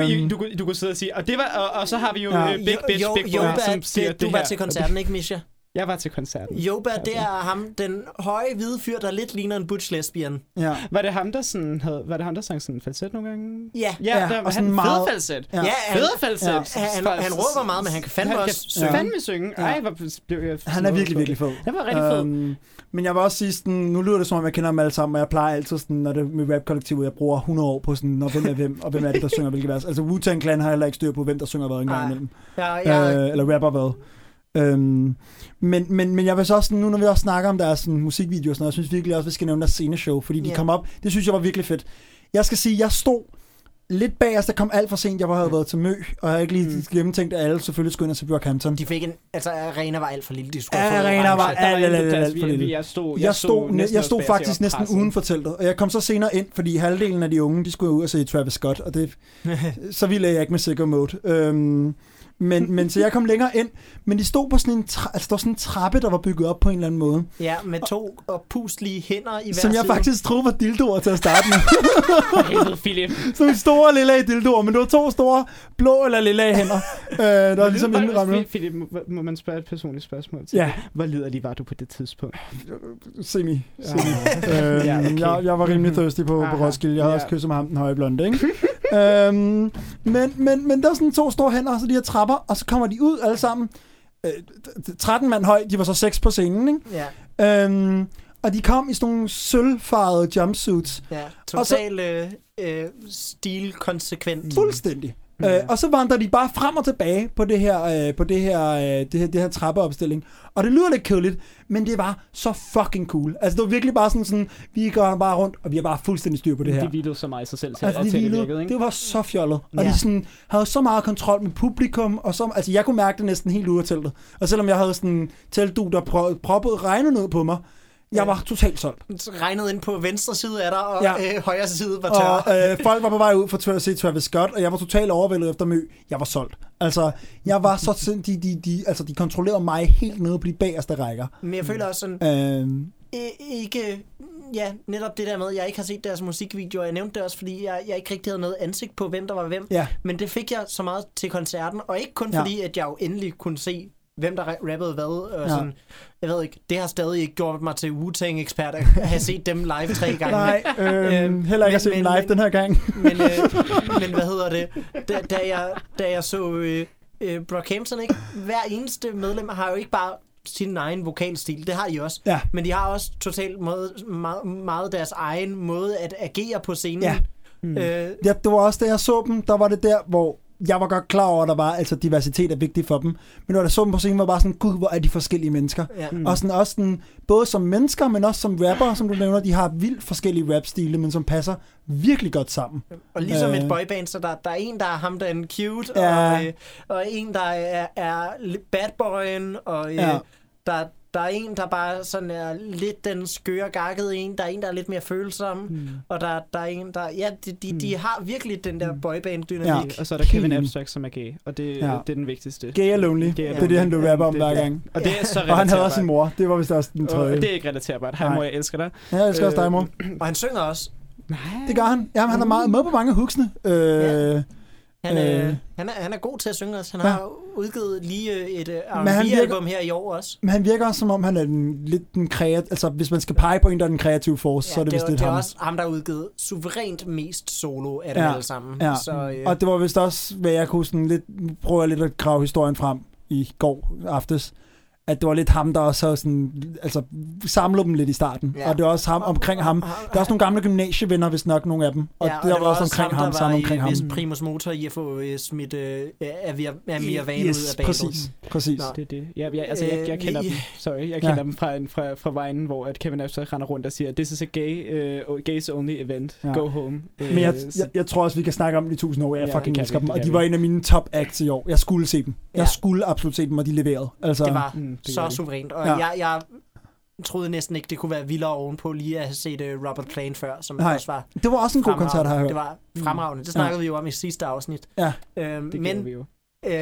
men I, I, Øhm, du, kunne- du kunne sidde og sige... Og, det var, og, og så har vi jo Ja. ja. Big Bitch, Jo- Big Boy, som siger det, du var til koncerten, ikke Misha? Jeg var til koncerten. Joba, det er ham, den høje hvide fyr, der lidt ligner en butch lesbian. ja. Var det ham, der, sådan havde, var det ham, der sang sådan falset nogle gange? Ja, Ja, Ja, der var og sådan han meget- fed falset. Ja. ja han, Fed falset. Ja. han, han råber meget, men han kan fandme han også kan synge. fandme synge. Ja. Ej, hvor blev jeg Han er virkelig, virkelig fed. Han var rigtig fed. Øhm, men jeg vil også sige, sådan, nu lyder det som om, jeg kender dem alle sammen, og jeg plejer altid, sådan, når det er med rap-kollektivet, jeg bruger 100 år på sådan, og hvem er hvem, og hvem er det, der synger hvilke vers. Altså Wu-Tang Clan har heller ikke styr på, hvem der synger hvad engang imellem. Ja, ja, Øh, eller rapper hvad. Øhm, men, men, men jeg vil så også, nu når vi også snakker om deres sådan, musikvideoer og sådan noget, jeg synes virkelig også, vi skal nævne deres sceneshow, fordi de kom op, det synes jeg var virkelig fedt. Jeg skal sige, jeg stod lidt bag os, der kom alt for sent, jeg var havde været til Mø, og jeg havde ikke lige Mm. gennemtænkt, at alle selvfølgelig skulle ind se Brockhampton. de fik en... Altså, arena var alt for lille. De skulle Ja, arena var alt, alt, alt, alt for lille. Jeg stod, Jeg stod, næsten jeg stod faktisk næsten uden for teltet, og jeg kom så senere ind, fordi halvdelen af de unge, de skulle ud og se Travis Scott, og det, så ville jeg ikke med sikker mode. Øhm, men, men så jeg kom længere ind, men de stod på sådan en, tra- altså, der var sådan en trappe, der var bygget op på en eller anden måde, Ja, med to oppuslige hænder i hver som jeg side. faktisk troede var dildoer til at starte med. Helvede, Philip. Sådan store lille dildoer, men det var to store blå eller lille hænder, øh, der var ligesom Hvor- indrammet. Philip, må, må man spørge et personligt spørgsmål til Ja. dig? Hvor liderlig var du på det tidspunkt? Semi. Ja. Semi. Øh, Ja, okay. jeg, jeg var rimelig thirsty på, på. Roskilde. Jeg havde Ja. også kysset med ham, den høje blonde, ikke? øhm, men, men, men der var sådan to store hænder, og så de her trapper, og så kommer de ud alle sammen. Øh, 13 mand høj, de var så seks på scenen, ikke? Ja, Øhm, og de kom i sådan nogle sølvfarvede jumpsuits. ja. Total øh, øh, stilkonsekvent. Fuldstændig. Øh, og så vandrer de bare frem og tilbage på det her, øh, på det her, øh, det her, det her trappeopstilling. Og det lyder lidt kedeligt, men det var så fucking cool. Altså det var virkelig bare sådan, sådan vi går bare rundt, og vi har bare fuldstændig styr på det her. Det hvilede så meget i sig selv til, Altså, de til det hvilede, virkede, ikke? det var så fjollet. Og Ja. de sådan, havde så meget kontrol med publikum, og så, altså jeg kunne mærke det næsten helt ud af teltet. Og selvom jeg havde sådan teltdu, der proppede regnet ned på mig, jeg var totalt solgt. Regnet ind på venstre side af dig, og Ja. øh, højre side var tør. Og øh, folk var på vej ud for at se Travis Scott, og jeg var totalt overvældet efter mø. Jeg var solgt. Altså, jeg var så sind, de, de, de, altså, de kontrollerede mig helt nede på de bagerste rækker. Men jeg føler også sådan, Øh, ikke... Ja, netop det der med, at jeg ikke har set deres musikvideoer. Jeg nævnte det også, fordi jeg, jeg ikke rigtig havde noget ansigt på, hvem der var hvem. ja, Men det fik jeg så meget til koncerten, og ikke kun Ja. fordi, at jeg jo endelig kunne se, hvem der ra- rappede hvad. Og Ja. sådan, jeg ved ikke, det har stadig ikke gjort mig til Wu-Tang-ekspert at have set dem live tre gange. nej, øh, Øhm, heller ikke at se dem live men- den her gang. Men, øh, men hvad hedder det? Da, da, jeg, da jeg så øh, øh, Brockhampton, ikke? hver eneste medlem har jo ikke bare sin egen vokalstil. Det har I også. Ja. Men de har også totalt måde, meget, meget deres egen måde at agere på scenen. Ja. Mm. Øh, Ja, det var også da jeg så dem, der var det der, hvor jeg var godt klar over, at der var, altså diversitet er vigtigt for dem. Men når jeg så dem på scenen, var bare sådan, gud, hvor er de forskellige mennesker. ja. Mm. Og sådan også sådan, både som mennesker, men også som rapper, som du nævner, de har vildt forskellige rapstile, men som passer virkelig godt sammen. Og ligesom Øh. et boyband, så der, der er en, der er ham, der er en cute, Ja. og, øh, og en, der er, er bad boyen, og øh, Ja. der, der er en, der bare sådan er lidt den skøre gakkede en. Der er en, der er lidt mere følsom. Mm. Og der, der er en, der... Ja, de, de, de har virkelig den der boyband-dynamik. Ja. Og så er der Kevin. Abstract, som er gay, og det, Ja. det er den vigtigste. Gay og lonely. Gay og Det er det, han lonely. vil rappe om Det- hver ja. gang. Og det er så Og han havde også sin mor. Det var vist også den Og tredje. det er ikke relaterbart. Hej mor, jeg elsker dig. Ja, jeg elsker også dig, mor. Og han synger også. Nej. Det gør han. Jamen, han er meget med på mange af hooksene. Øh, Ja. Han, øh, Øh. han, er, han er god til at synge også. Han Ja. har udgivet lige øh, et Men han R&B-album her i år også. Men han virker også, som om han er den, lidt den kreative... Altså, hvis man skal pege på en, der er den kreative force, så er det, vist det, lidt det er ham. også ham, der har udgivet suverænt mest solo af dem Ja. alle sammen. Ja. Så, øh, Og det var vist også, hvad jeg kunne sådan lidt... Prøve lidt at grave historien frem i går aftes. At det var lidt ham, der også havde sådan... Altså, samlede dem lidt i starten. Ja. Og det var også ham omkring ham. Der er også nogle gamle gymnasievenner, hvis nok nogle af dem. Og, ja, ja, det var også omkring ham, der sammen var omkring i, ham. vist primus motor i at få øh, smidt øh, Amir, Van ud af bandet. præcis. præcis. Nå. Det er det. Ja, ja, altså, jeg, jeg Øh, kender vi- dem. Sorry, jeg Ja. kender dem fra, en, fra, fra vejen, hvor at Kevin Abstract render rundt og siger, this is a gay, uh, gays only event. Ja. Go home. Men jeg, Øh, jeg, jeg tror også, vi kan snakke om det i tusind år. Jeg Ja, ja, fucking elsker dem. Og de var en af mine top acts i år. Jeg skulle se dem. Jeg Ja. skulle absolut se dem, og de leverede. Altså, Det var Mm, det så de. suverænt. Og Ja. jeg, jeg troede næsten ikke, det kunne være vildere ovenpå lige at have set uh, Robert Plant før, som Nej. også var det var også en god koncert, har jeg hørt. Det var fremragende. Det snakkede vi jo om i sidste afsnit. Ja. Øhm, Det men men, vi jo. Øh,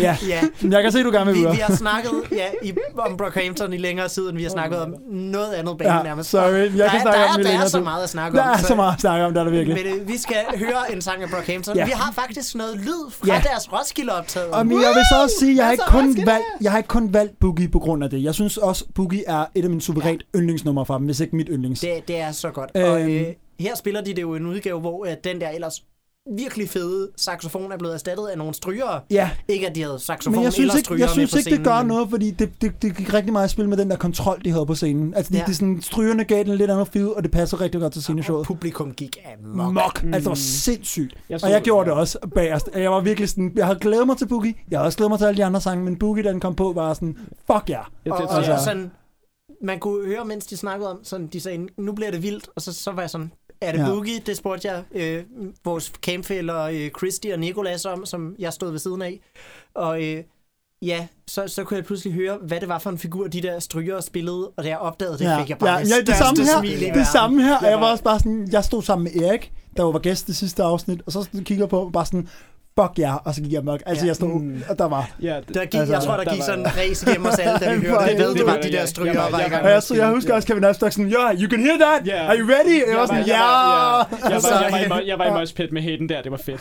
Ja. ja, Jeg kan se, du gerne vil vi, videre. vi har snakket ja, i, om Brockhampton i længere tid, end vi har snakket om noget andet band Ja, nærmest. sorry. Jeg der, kan snakke der, om det der er så meget at snakke Der om. er så meget at snakke om, der er der virkelig. Men øh, vi skal høre en sang af Brockhampton. Ja. Vi har faktisk noget lyd fra Ja. deres Roskilde-optaget. Og jeg vil så også sige, jeg har, ikke Altså, kun valgt, jeg har ikke kun valgt Boogie på grund af det. Jeg synes også, Boogie er et af mine suverænt yndlingsnumre fra dem, hvis ikke mit yndlings. Det, det er så godt. Øhm. Og øh, her spiller de det jo en udgave, hvor øh, den der ellers virkelig fede saxofon er blevet erstattet af nogle strygere. Ja, Ikke at de havde saxofon men jeg synes eller ikke, strygere jeg synes ikke det gør noget, fordi det, det, det gik rigtig meget at spille med den der kontrol, de havde på scenen. Altså, de, Ja. de sådan, strygerne gav den lidt andet feel, og det passer rigtig godt til Og sceneshowet. publikum gik amok. Mok. Altså, det var sindssygt. Jeg Og jeg gjorde det også bagerst. Jeg var virkelig sådan, jeg havde glædet mig til Boogie. Jeg havde også glædet mig til alle de andre sange, men Boogie, da den kom på, var sådan, fuck ja. Jeg, Og, det, og, Altså- og sådan, man kunne høre, mens de snakkede om, sådan, de sagde, nu bliver det vildt, og så, så var jeg sådan, er det Ja. Boogie? Det spurgte jeg øh, vores campfælder øh, Christy og Nicolas om, som jeg stod ved siden af. Og øh, ja, så, så kunne jeg pludselig høre, hvad det var for en figur, de der stryger spillede, og da jeg opdagede det, ja. fik jeg bare ja, det, ja, det samme her. smil i Det verden. samme her. Og Jeg var også bare sådan, jeg stod sammen med Erik, der var gæst det sidste afsnit, og så kigger på bare sådan, fuck ja, og så gik jeg mørk. Altså, Ja. jeg stod, Mm. og der var... ja, Der gik, Altså, jeg tror, der, der gik sådan en race igennem os alle, da vi hørte det. helvede. Det var de Jeg der stryger, jeg var- i jeg gang Og med jeg, jeg husker også Kevin Abstract sådan, yeah, you can hear that. Yeah. Are you ready? Jeg var sådan, jeg ja. jeg, var, jeg, i jeg i moshpit med Hayden der, det var fedt.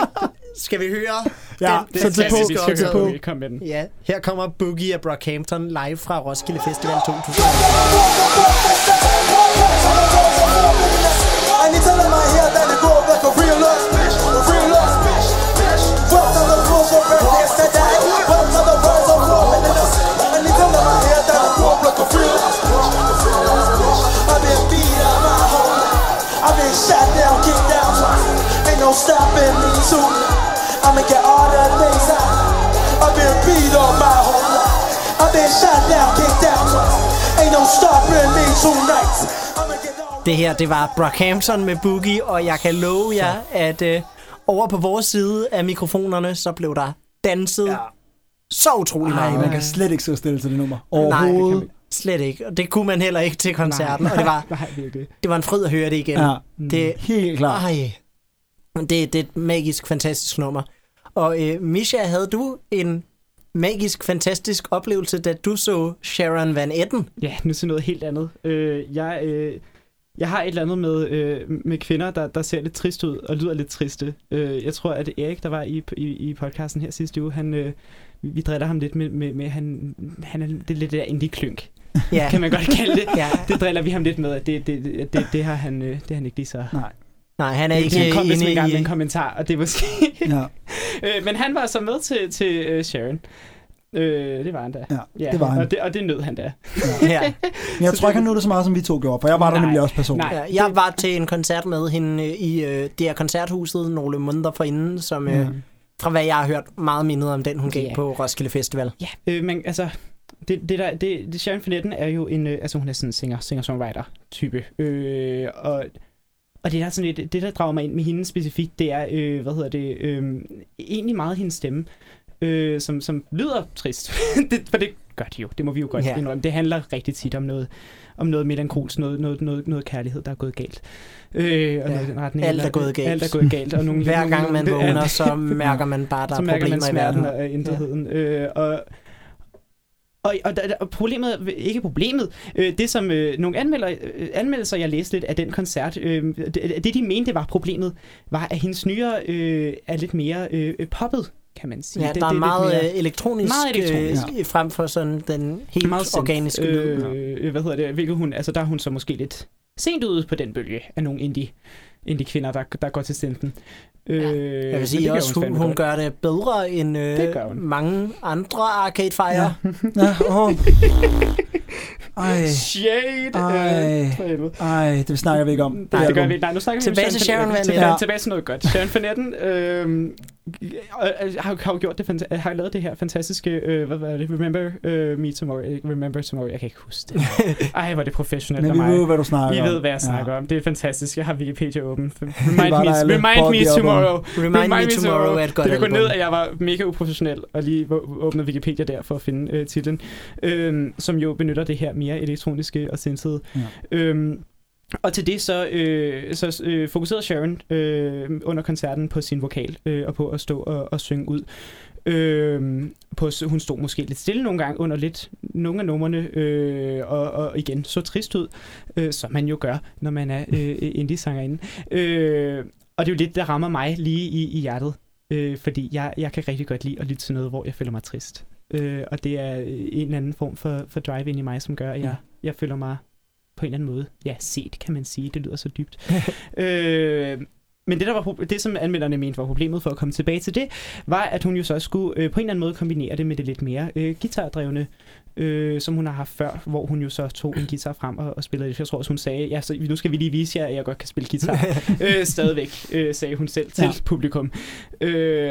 Skal vi høre Ja, den så til på, til optagelse? på. Kom med den. Ja, her kommer Boogie af Brockhampton live fra Roskilde Festival 2000. Anytime I'm out here, that they no stopping me soon. I'ma get all the things I. I've been beat up my whole life. I've been shot down, kicked down twice. Ain't no stopping me tonight. I'ma get all Det her, det var Brockhampton med Boogie, og jeg kan love jer, at øh, over på vores side af mikrofonerne, så blev der danset ja. så utrolig Nej, meget. man kan slet ikke så stille til det nummer. Nej, Overhovedet. slet ikke. Og det kunne man heller ikke til koncerten, og det var, Nej, virkelig. det var en fryd at høre det igen. Ja, Det, helt klart. ej, det, det er et magisk, fantastisk nummer. Og øh, Misha, havde du en magisk, fantastisk oplevelse, da du så Sharon Van Etten? Ja, nu til noget helt andet. Øh, jeg, øh, jeg har et eller andet med, øh, med kvinder, der, der ser lidt trist ud og lyder lidt triste. Øh, jeg tror, at Erik, der var i, i, i podcasten her sidste uge, han, øh, vi, driller ham lidt med, med, med han, han er det er lidt det der indie-klynk, Ja, kan man godt kalde det. ja. Det driller vi ham lidt med, at det, det, det, det, det, har, han, øh, det har han ikke lige så... Nej. Nej, han er ikke han kom en gang med en inde i... kommentar, og det er måske... Ja, øh, men han var så med til, til uh, Sharon. Øh, det var han da. ja, det var han. Og det, og det nød han da. Ja. Men jeg tror ikke, han nåede det så meget, som vi to gjorde, for jeg var der Nej. nemlig også personligt. Nej. Ja, jeg var til en koncert med hende øh, i øh, det her koncerthuset nogle måneder forinden, som øh, Ja. fra hvad jeg har hørt meget mindet om den, hun gav Ja. på Roskilde Festival. Ja, øh, men altså, det, det der, det, det Sharon Finetten er jo en, øh, altså hun er sådan en singer, singer-songwriter type, øh, og, og det der er sådan lidt, det der drager mig ind med hende specifikt, det er, øh, hvad hedder det, øh, egentlig meget hendes stemme, øh, som, som lyder trist, det, for det gør de jo. Det må vi jo godt ja. indrømme. Det handler rigtig tit om noget, om noget melankolsk, noget, noget, noget, noget kærlighed, der er gået galt. Øh, og Ja, noget den retning. alt er gået galt. Alt er gået galt. Og nogle, Hver gang man det- vågner, så mærker man bare, der så er mærker man problemer i verden. og intetheden. Øh, og og, og, der- og problemet, ikke problemet, øh, det som øh, nogle anmelder, øh, anmeldelser, jeg læste lidt af den koncert, øh, det, det de mente var problemet, var, at hendes nyere øh, er lidt mere øh, poppet, kan man sige. Ja, det, der er det lidt meget mere- øh, elektronisk, Meget elektronisk. øh, frem for sådan den helt meget synth. organiske lyd. Øh, hvad hedder det? Hvilket hun, altså der er hun så måske lidt sent ude på den bølge af nogle indie, indie kvinder, der, der går til synten. Øh, Jeg vil det sige gør også, hun, hun gør det bedre end Det gør øh, hun. mange andre Arcade Fire. Ja, åh. Ej, Shade! Ej. Ej, det snakker vi ikke om. Nej, det gør album. vi. Nej, nu snakker vi Tilbage om til Sharon Van. Etten. Tilbage til noget godt. Sharon Van Etten øh, har, har jo gjort det, fanta- har lavet det her fantastiske, øh, hvad var det, Remember uh, Me Tomorrow, Remember Tomorrow, jeg kan ikke huske det. Ej, hvor er det professionelt Men af vi ved, hvad du snakker I om. ved, hvad jeg snakker om. Det er fantastisk. Jeg har Wikipedia åben. Remind me, remind me tomorrow. Remind, Me Tomorrow er et godt det kunne gå album. ned, at jeg var mega uprofessionel og lige åbnede Wikipedia der for at finde øh, titlen, øhm, som jo benytter det her mere elektroniske og synthede. Ja. Øhm, og til det så, øh, så øh, fokuserede Sharon øh, under koncerten på sin vokal øh, og på at stå og, og synge ud. Øh, på, hun stod måske lidt stille nogle gange under lidt nogle af numrene, øh, og, og igen så trist ud, øh, som man jo gør, når man er øh, indie-sangerinde. Øh, og det er jo lidt, der rammer mig lige i, i hjertet, øh, fordi jeg, jeg kan rigtig godt lide at lytte til noget, hvor jeg føler mig trist. Øh, og det er en eller anden form for, for drive ind i mig, som gør, at jeg, jeg føler mig på en eller anden måde, ja, set kan man sige, det lyder så dybt. øh, men det, der var, det, som anmelderne mente var problemet for at komme tilbage til det, var, at hun jo så skulle øh, på en eller anden måde kombinere det med det lidt mere øh, guitardrevne, øh, som hun har haft før, hvor hun jo så tog en guitar frem og, og spillede det. Jeg tror også, hun sagde, ja, så nu skal vi lige vise jer, at jeg godt kan spille guitar. øh, stadigvæk, øh, sagde hun selv til Ja. publikum. Øh,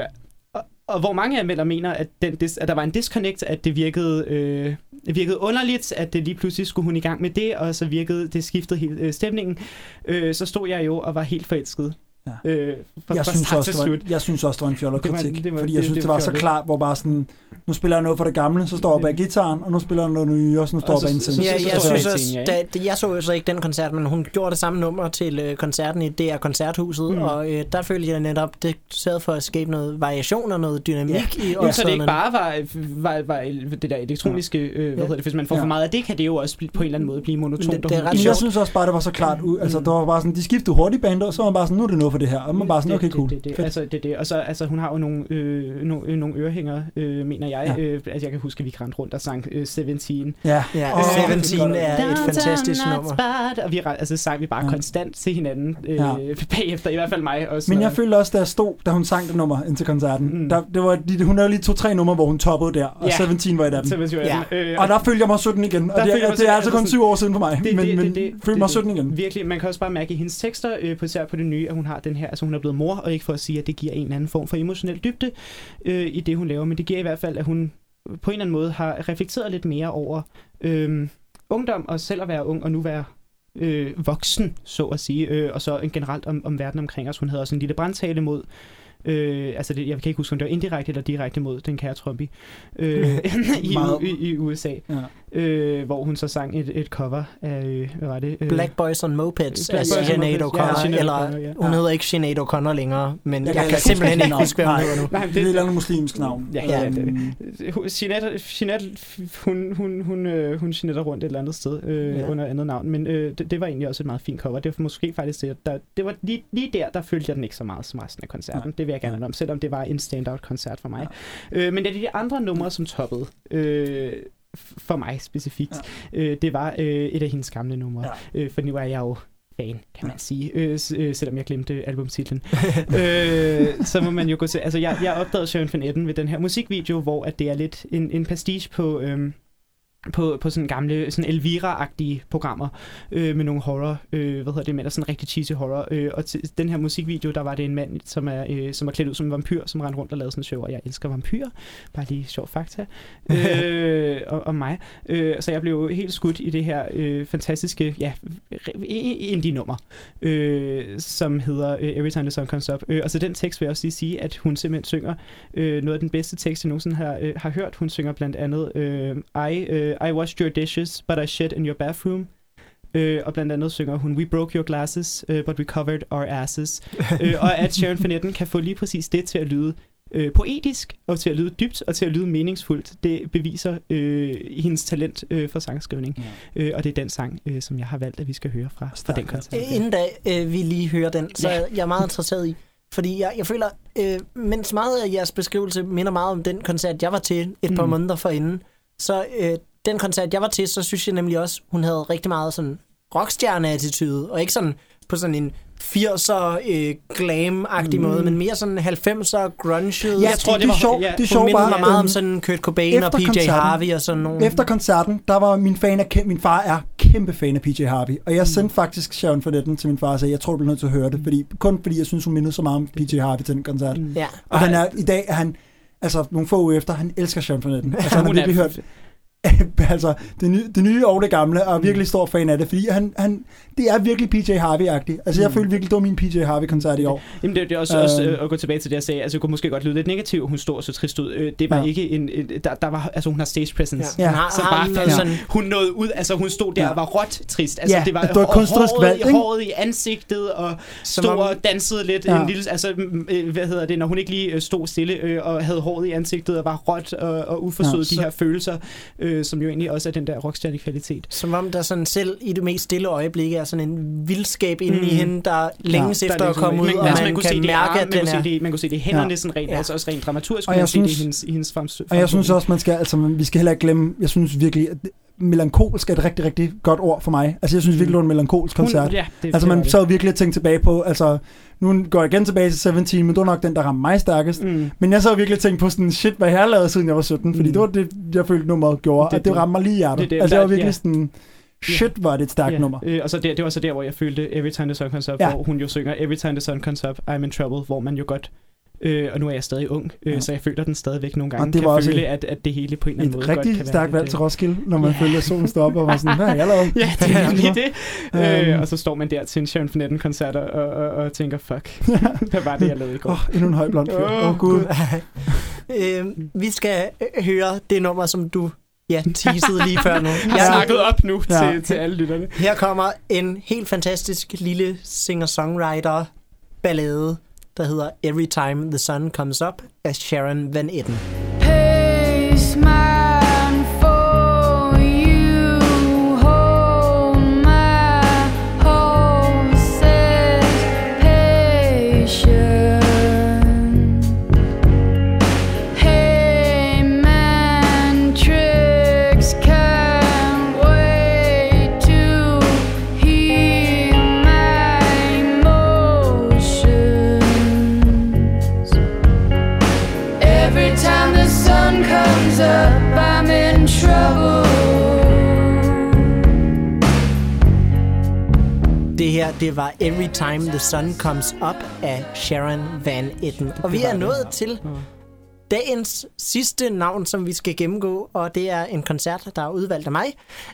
og, og hvor mange anmeldere mener, at, den, at der var en disconnect, at det virkede, øh, virkede underligt, at det lige pludselig skulle hun i gang med det, og så virkede det skiftede hele øh, stemningen. Øh, så stod jeg jo og var helt forelsket. Ja. Øh, fra, Jeg fra synes, også, det var, jeg synes også, det var en fjollet kritik. det var- fordi jeg det- synes, det det, var var så fjollet. klart, hvor bare sådan, nu spiller jeg noget for det gamle, så står jeg bag gitaren, og nu spiller jeg noget nye, og så nu står jeg bag en synth. Ja, jeg står synes også, da, jeg så jo så ikke den koncert, men hun gjorde det samme nummer til øh, koncerten i DR Koncerthuset, Mm. mm. og øh, der følte jeg netop, det sad for at skabe noget variation og noget dynamik ja. i Ja, så det ikke bare var, var, var det der elektroniske, øh, hvad Ja. hedder det, hvis man får Ja. for meget af det, kan det jo også blive, på en eller anden måde blive monotont. Det- det er og ret jeg synes også bare, det var så klart ud. Altså, Mm. der var bare sådan, de skiftede hurtigt bander, og så var bare sådan, nu er det noget for det her. Og man bare sådan, Det- okay, det- cool. Det, det, Fedt. altså, det, det. Og så, altså, hun har jo nogle, øh, nogle, øh, nogle ørehænger, øh, mener jeg. Ja. Øh, altså, jeg kan huske, at vi rendte rundt og sang øh, 17. Ja, Ja, oh, det er 17 godt. er et fantastisk nummer. Og vi altså, sang vi bare Ja. konstant til hinanden øh, Ja. bagefter, i hvert fald mig. Også, Men jeg følte også, da jeg stod, da hun sang det nummer ind til koncerten, mm. Der, det var, de, hun havde lige to-tre numre, hvor hun toppede der, og Ja. 17 var et af dem. 17 Ja. Øh, Og der følte jeg mig 17 igen, og Der det, det, det er altså kun syv år siden for mig, Det- men, det- men det- det- følte mig det- 17 igen. Virkelig, man kan også bare mærke i hendes tekster, øh, på især på det nye, at hun har den her, altså hun er blevet mor, og ikke for at sige, at det giver en eller anden form for emotionel dybde øh, i det, hun laver, men det giver i hvert fald, at hun på en eller anden måde har reflekteret lidt mere over øh, ungdom, og selv at være ung, og nu være øh, voksen, så at sige, øh, og så generelt om, om verden omkring os. Hun havde også en lille brandtale mod Øh, altså det, jeg kan ikke huske, om det var indirekte eller direkte mod den kære Trumpy øh, i, i, i USA, Ja. øh, hvor hun så sang et, et cover af, øh, hvad var det? Øh, Black Boys on Mopeds Black af Boys on Sinead. Ja, O'Connor, Sinead eller ja. hun Ja. hedder ikke Sinead O'Connor længere, men jeg, kan jeg kan simpelthen ikke huske, hvad hun Nej. hedder nu. Nej, Det er et eller andet muslimsk navn. Ja, ja, Øhm, Jeanette, Jeanette hun, hun, hun, øh, hun Jeanetter rundt et eller andet sted øh, Ja. ja. under andet navn, men øh, det, det var egentlig også et meget fint cover. Det var måske faktisk det, der, det var lige, lige der, der følte jeg den ikke så meget som resten af koncerten. Nej. Det vil jeg gerne om, selvom det var en standout-koncert for mig. Ja. Øh, men det er de andre numre, som toppede. Øh, for mig specifikt. Ja. Øh, det var øh, et af hendes gamle numre. Ja. Øh, for nu er jeg jo fan, kan man sige, øh, øh, selvom jeg glemte albumtitlen. øh, så må man jo gå til... Altså, jeg, jeg opdagede Sharon Van Etten ved den her musikvideo, hvor at det er lidt en, en pastiche på... øhm, på, på sådan gamle sådan Elvira-agtige programmer øh, med nogle horror, øh, hvad hedder det, der sådan rigtig cheesy horror. Øh, og til den her musikvideo, der var det en mand, som er, øh, som er klædt ud som en vampyr, som rendte rundt og lavede sådan en show, og jeg elsker vampyrer. Bare lige sjov fakta øh, og, om mig. Øh, så jeg blev helt skudt i det her øh, fantastiske ja, indie-nummer, øh, som hedder øh, Every Time the Sun Comes Up. Øh, og så den tekst vil jeg også lige sige, at hun simpelthen synger øh, noget af den bedste tekst, jeg nogensinde har, øh, har hørt. Hun synger blandt andet øh, I, øh, I washed your dishes, but I shit in your bathroom. Øh, og blandt andet synger hun We broke your glasses, uh, but we covered our asses. øh, og at Sharon Van Etten kan få lige præcis det til at lyde øh, poetisk, og til at lyde dybt, og til at lyde meningsfuldt. Det beviser øh, hendes talent øh, for sangskrivning. Ja. Øh, og det er den sang, øh, som jeg har valgt, at vi skal høre fra, fra den koncert. Øh, Inden da øh, vi lige hører den, så ja. jeg er meget interesseret i. Fordi jeg, jeg føler, øh, mens meget af jeres beskrivelse minder meget om den koncert, jeg var til et par Mm. måneder forinden, så øh, den koncert, jeg var til, så synes jeg nemlig også, hun havde rigtig meget sådan rockstjerne-attitude, og ikke sådan på sådan en 80'er øh, glam-agtig mm. måde, men mere sådan 90'er grunge. Ja, Jeg tror, det det var- sjovt. ja, det minder bare. mig meget om øhm, sådan Kurt Cobain og PJ koncerten- Harvey og sådan nogle. Efter koncerten, der var min fan af, min far er kæmpe fan af PJ Harvey, og jeg sendte faktisk Sharon Fornetten til min far og sagde, jeg tror, du bliver nødt til at høre det, fordi, kun fordi jeg synes, hun mindede så meget om PJ Harvey til den koncert. Mm. Ja. Og han er, i dag er han, altså nogle få uger efter, han elsker Sharon Fornetten. Altså, han har virkelig hørt altså, det, nye, det nye og det gamle, og er virkelig stor fan af det, fordi han, han, det er virkelig PJ Harvey-agtigt. Altså, jeg Mm. følte virkelig, det var min PJ Harvey-koncert i år. Jamen det, det er også, øh, også Øhm. øh, at gå tilbage til det, jeg sagde. Altså, det kunne måske godt lyde lidt negativt, hun stod så trist ud. Øh, det var Ja. ja. ikke en... en der, der var, altså, hun har stage presence. Ja. Ja. Hun har, Så bare faldt noget sådan, hun nåede ud, altså hun stod der Ja. og var råt trist. Altså, Ja, det var, det var kunstnerisk håret, valg, håret i ansigtet, og stod om- og dansede lidt. Ja. En lille, altså, mm, øh, hvad hedder det, når hun ikke lige øh, stod stille øh, og havde håret i ansigtet og var råt og, og uforsået Ja, ja, så- de her følelser, øh, som jo egentlig også er den der rockstjerne-kvalitet. Som om der sådan selv i det mest stille øjeblik er sådan en vildskab inde Mm. i hende, der længes Der er efter at ligesom- komme ud, man, og altså, man, kan mærke, at man, den er... se det, man kunne se det i hænderne, Ja. sådan rent, Ja. altså også rent dramaturgisk, Og man se det synes- i hendes, i hendes fremstød. Og jeg synes også, man skal, altså, vi skal heller ikke glemme, jeg synes virkelig, at melankolsk er et rigtig, rigtig godt ord for mig. Altså, jeg synes virkelig, det var en melankolsk koncert. Hun, ja, det, Altså man det. sad virkelig og tænkte tilbage på, altså nu går jeg igen tilbage til 17, men det var nok den, der ramte mig stærkest. Mm. Men jeg så virkelig og tænkte på sådan, shit, hvad jeg har lavet, siden jeg var 17, fordi Mm. det var det, jeg følte nummeret gjorde, Det- det, og det det- ramte mig lige i hjertet. det- det- altså jeg var virkelig ja. sådan, shit, var det et stærkt Ja, nummer. Øh, og så der, det var så der, hvor jeg følte Every Time the Sun Comes Up, ja. hvor hun jo synger Every Time the Sun Comes Up, I'm in trouble, hvor man jo godt... Øh, og nu er jeg stadig ung, øh, Ja. så jeg føler den stadigvæk nogle Og gange. det kan var også føle, at, at det hele på en eller anden Et måde godt rigtig kan stærkt være valg lidt, til øh, Roskilde, når man Ja. følger at solen står op og var sådan, hvad har jeg lavet? Ja, det er lige det. Øhm. Øh, og så står man der til en Sharon Van Etten koncert og, og, og, og tænker, fuck, hvad var det, jeg lavede i går? Åh, oh, endnu en høj blond fyr. Åh, Åh, oh, gud. øh, vi skal øh, høre det nummer, som du ja, teasede lige før nu. Jeg har snakket op nu Ja. til, til alle lytterne. her kommer en helt fantastisk lille singer-songwriter ballade, der hedder Every Time the Sun Comes Up af Sharon Van Etten. Hey, Det var Every Time the Sun Comes Up af Sharon Van Etten. Og vi er nået til dagens sidste navn, som vi skal gennemgå, og det er en koncert, der er udvalgt af mig.